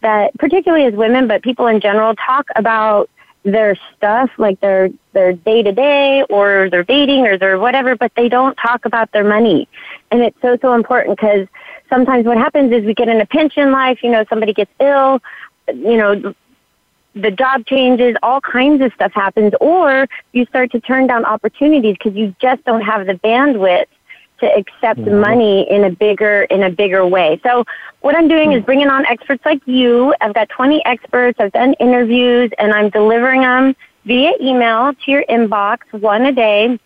that particularly as women, but people in general talk about their stuff, like their their day to day or their dating or their whatever, but they don't talk about their money. And it's so so important because sometimes what happens is we get in a pinch in life. You know, somebody gets ill. You know, the job changes, all kinds of stuff happens, or you start to turn down opportunities because you just don't have the bandwidth to accept mm-hmm. money in a bigger in a bigger way. So what I'm doing is bringing on experts like you. I've got 20 experts. I've done interviews, and I'm delivering them via email to your inbox one a day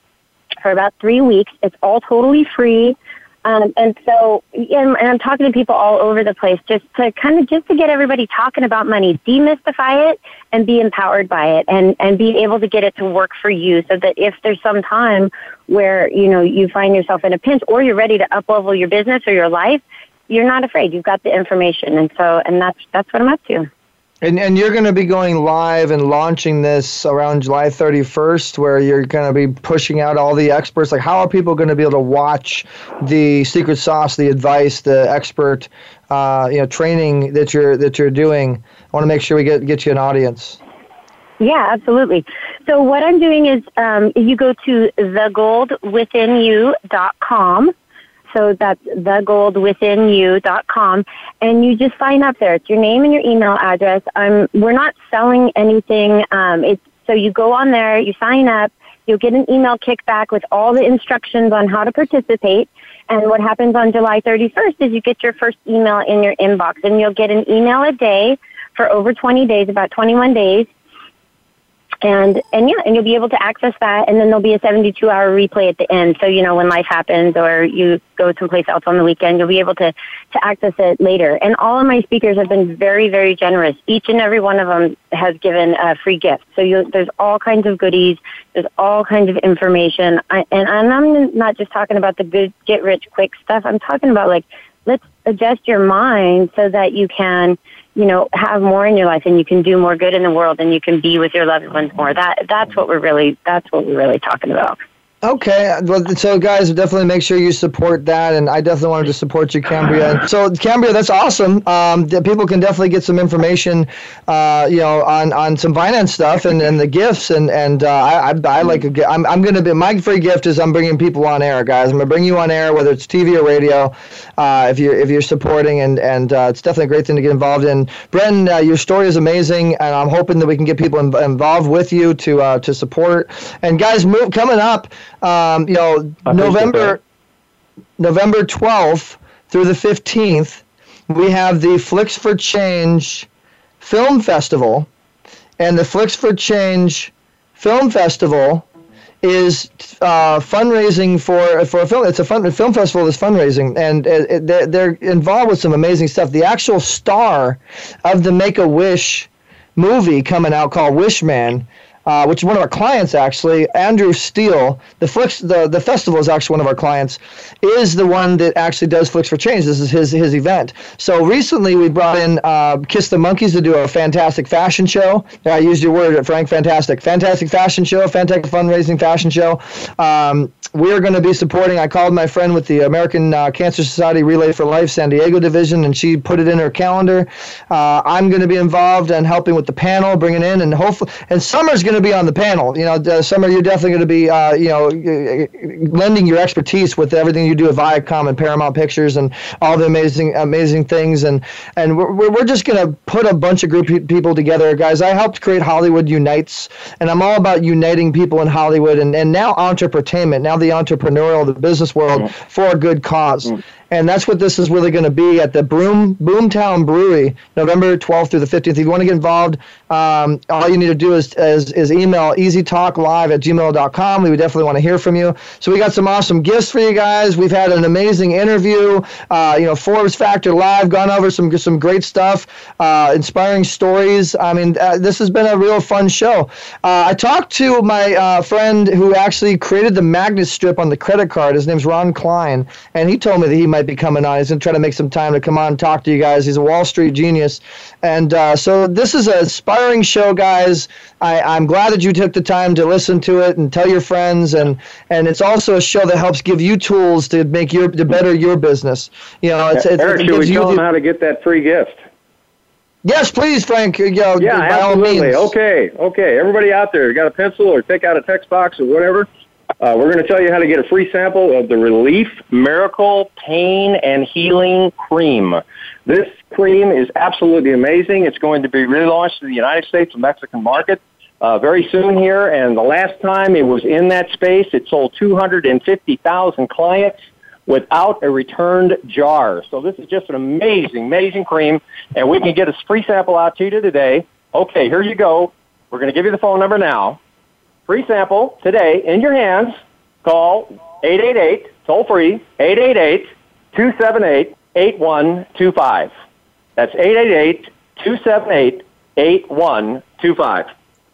for about three weeks. It's all totally free. Um, and so, and, and I'm talking to people all over the place just to kind of just to get everybody talking about money, demystify it, and be empowered by it, and and be able to get it to work for you, so that if there's some time where you know you find yourself in a pinch, or you're ready to up level your business or your life, you're not afraid. You've got the information, and so and that's that's what I'm up to. And, and you're going to be going live and launching this around July 31st, where you're going to be pushing out all the experts. Like, how are people going to be able to watch the secret sauce, the advice, the expert, uh, you know, training that you're that you're doing? I want to make sure we get get you an audience. Yeah, absolutely. So what I'm doing is, um, you go to thegoldwithinyou.com so that's thegoldwithinyou.com. And you just sign up there. It's your name and your email address. Um, we're not selling anything. Um, it's, so you go on there, you sign up, you'll get an email kickback with all the instructions on how to participate. And what happens on July 31st is you get your first email in your inbox and you'll get an email a day for over 20 days, about 21 days and and yeah, and you'll be able to access that, and then there'll be a 72 hour replay at the end. So you know when life happens or you go someplace else on the weekend, you'll be able to to access it later. And all of my speakers have been very very generous. Each and every one of them has given a free gift. So you, there's all kinds of goodies. There's all kinds of information, I, and I'm not just talking about the good get rich quick stuff. I'm talking about like let's adjust your mind so that you can you know, have more in your life and you can do more good in the world and you can be with your loved ones more. That that's what we're really that's what we're really talking about. Okay, so guys, definitely make sure you support that, and I definitely wanted to support you, Cambria. So, Cambria, that's awesome. Um, people can definitely get some information, uh, you know, on, on some finance stuff and, and the gifts, and and uh, I, I, I like I'm I'm gonna be my free gift is I'm bringing people on air, guys. I'm gonna bring you on air, whether it's TV or radio, uh, if you're if you're supporting, and and uh, it's definitely a great thing to get involved in. Brenton, uh, your story is amazing, and I'm hoping that we can get people in, involved with you to uh, to support. And guys, move coming up um, you know, November November 12th through the 15th, we have the Flicks for Change Film Festival, and the Flicks for Change Film Festival is uh, fundraising for for a film. It's a fun, film festival is fundraising, and it, it, they're, they're involved with some amazing stuff. The actual star of the Make a Wish movie coming out called Wishman uh, which is one of our clients actually, Andrew Steel. The Flicks, the the festival is actually one of our clients. Is the one that actually does Flicks for Change. This is his his event. So recently we brought in uh, Kiss the Monkeys to do a fantastic fashion show. I used your word, Frank. Fantastic, fantastic fashion show, fantastic fundraising fashion show. Um, we're going to be supporting. I called my friend with the American uh, Cancer Society Relay for Life San Diego division, and she put it in her calendar. Uh, I'm going to be involved and helping with the panel, bringing in, and hopefully, and Summer's going to be on the panel. You know, uh, Summer, you're definitely going to be, uh, you know, lending your expertise with everything you do at Viacom and Paramount Pictures and all the amazing, amazing things. And and we're we're just going to put a bunch of group people together, guys. I helped create Hollywood Unites, and I'm all about uniting people in Hollywood and and now entertainment. Now the entrepreneurial, the business world mm. for a good cause. Mm. And that's what this is really going to be at the Broom Boomtown Brewery, November 12th through the 15th. If you want to get involved, um, all you need to do is, is, is email easytalklive at gmail.com. We would definitely want to hear from you. So we got some awesome gifts for you guys. We've had an amazing interview. Uh, you know, Forbes Factor Live, gone over some some great stuff, uh, inspiring stories. I mean, uh, this has been a real fun show. Uh, I talked to my uh, friend who actually created the magnet strip on the credit card. His name's Ron Klein, and he told me that he might be coming on. He's going to try to make some time to come on and talk to you guys. He's a Wall Street genius. And uh, so this is an inspiring show, guys. I, I'm glad that you took the time to listen to it and tell your friends. And, and it's also a show that helps give you tools to make your to better your business. You know, it's, it's, Eric, it should we tell the- them how to get that free gift? Yes, please, Frank. You know, Yeah, by all absolutely. means. Okay, okay. Everybody out there, you got a pencil or take out a text box or whatever. Uh, we're going to tell you how to get a free sample of the Relief Miracle Pain and Healing Cream. This cream is absolutely amazing. It's going to be relaunched in the United States and Mexican market uh, very soon here. And the last time it was in that space, it sold 250,000 clients without a returned jar. So this is just an amazing, amazing cream, and we can get a free sample out to you today. Okay, here you go. We're going to give you the phone number now. Free sample today in your hands. Call 888, toll free, 888 278 8125. That's 888 278 8125.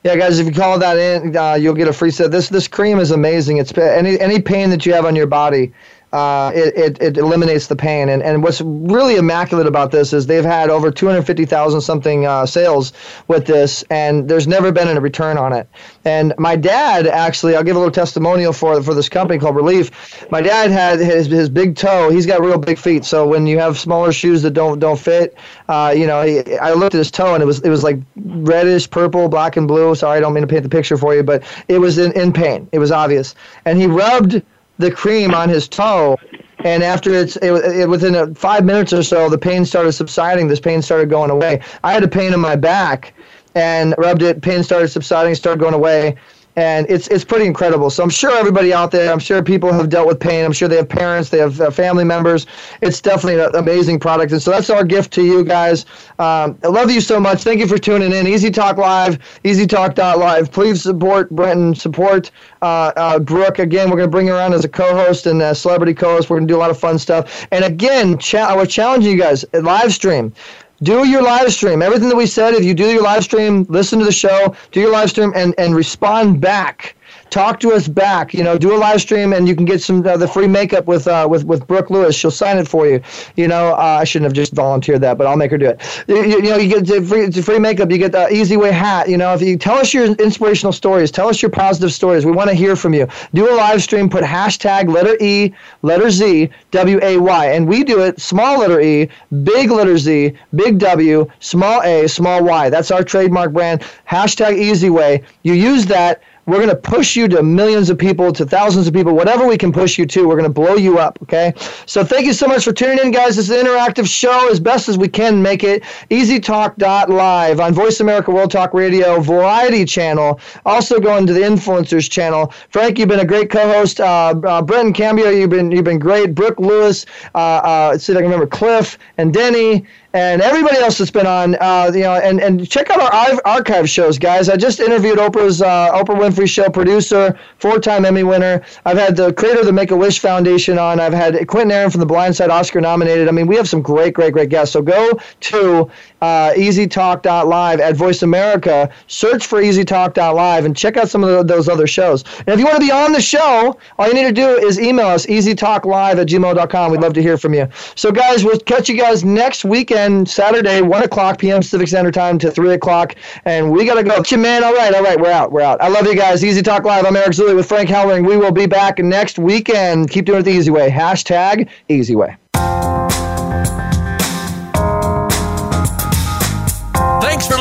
Yeah, guys, if you call that in, uh, you'll get a free set. This this cream is amazing. It's any any pain that you have on your body, uh, it, it, it eliminates the pain. And and what's really immaculate about this is they've had over 250,000 something uh, sales with this, and there's never been a return on it. And my dad actually, I'll give a little testimonial for for this company called Relief. My dad had his his big toe. He's got real big feet, so when you have smaller shoes that don't don't fit, uh, you know, he, I looked at his toe and it was it was like reddish purple, black and blue. Sorry, I don't mean to paint the picture for you, but it was in, in pain. It was obvious, and he rubbed the cream on his toe. And after it's it, it, within a, five minutes or so, the pain started subsiding. This pain started going away. I had a pain in my back, and rubbed it. Pain started subsiding, started going away, and it's it's pretty incredible. So I'm sure everybody out there, I'm sure people have dealt with pain. I'm sure they have parents, they have uh, family members. It's definitely an amazing product, and so that's our gift to you guys. Um, I love you so much. Thank you for tuning in. Easy Talk Live, EasyTalk.live. Please support Brenton, support uh, uh, Brooke. Again, we're going to bring her on as a co-host and a celebrity co-host. We're going to do a lot of fun stuff. And again, cha- we're challenging you guys. Live stream do your live stream. Everything that we said, if you do your live stream, listen to the show, do your live stream, and, and respond back. Talk to us back. You know, do a live stream, and you can get some uh, the free makeup with uh, with with Brooke Lewis. She'll sign it for you. You know, uh, I shouldn't have just volunteered that, but I'll make her do it. You, you, know, you get the free, the free makeup. You get the easy way hat. You know, if you tell us your inspirational stories, tell us your positive stories. We want to hear from you. Do a live stream. Put hashtag letter E, letter Z, W A Y, and we do it small letter E, big letter Z, big W, small A, small Y. That's our trademark brand. Hashtag easy way. You use that. We're going to push you to millions of people, to thousands of people, whatever we can push you to. We're going to blow you up, okay? So thank you so much for tuning in, guys. This is an interactive show as best as we can make it. EasyTalk.live on Voice America World Talk Radio Variety Channel. Also going to the Influencers Channel. Frank, you've been a great co-host. Uh, uh, Brenton Cambria, you've been you've been great. Brooke Lewis, uh, uh, let's see if I can remember Cliff and Denny and everybody else that's been on, uh, you know, and, and check out our archive- shows, guys. I just interviewed Oprah's uh, Oprah Winfrey Show producer, four-time Emmy winner. I've had the creator of the Make a Wish Foundation on. I've had Quentin Aaron from The Blind Side, Oscar nominated. I mean, we have some great, great, great guests. So go to uh, EasyTalk.live at Voice America, search for EasyTalk.live, and check out some of the, those other shows. And if you want to be on the show, all you need to do is email us EasyTalkLive at gmail.com. We'd love to hear from you. So, guys, we'll catch you guys next weekend, Saturday, 1 o'clock p.m. Pacific Standard Time to 3 o'clock. And we got to go. Man, all right, all right, we're out. We're out. I love you guys. Easy Talk Live. I'm Eric Zuley with Frank Hellering. We will be back next weekend. Keep doing it the easy way. Hashtag easy way.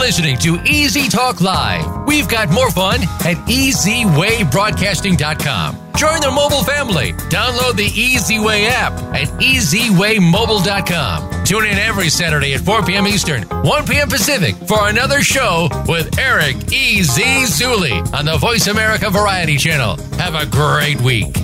Listening to Easy Talk Live. We've got more fun at EasyWayBroadcasting.com. Join the mobile family. Download the Easy Way app at EasyWayMobile.com. Tune in every Saturday at 4 p.m. Eastern, 1 p.m. Pacific for another show with Eric E.Z. Zuley on the Voice America Variety Channel. Have a great week.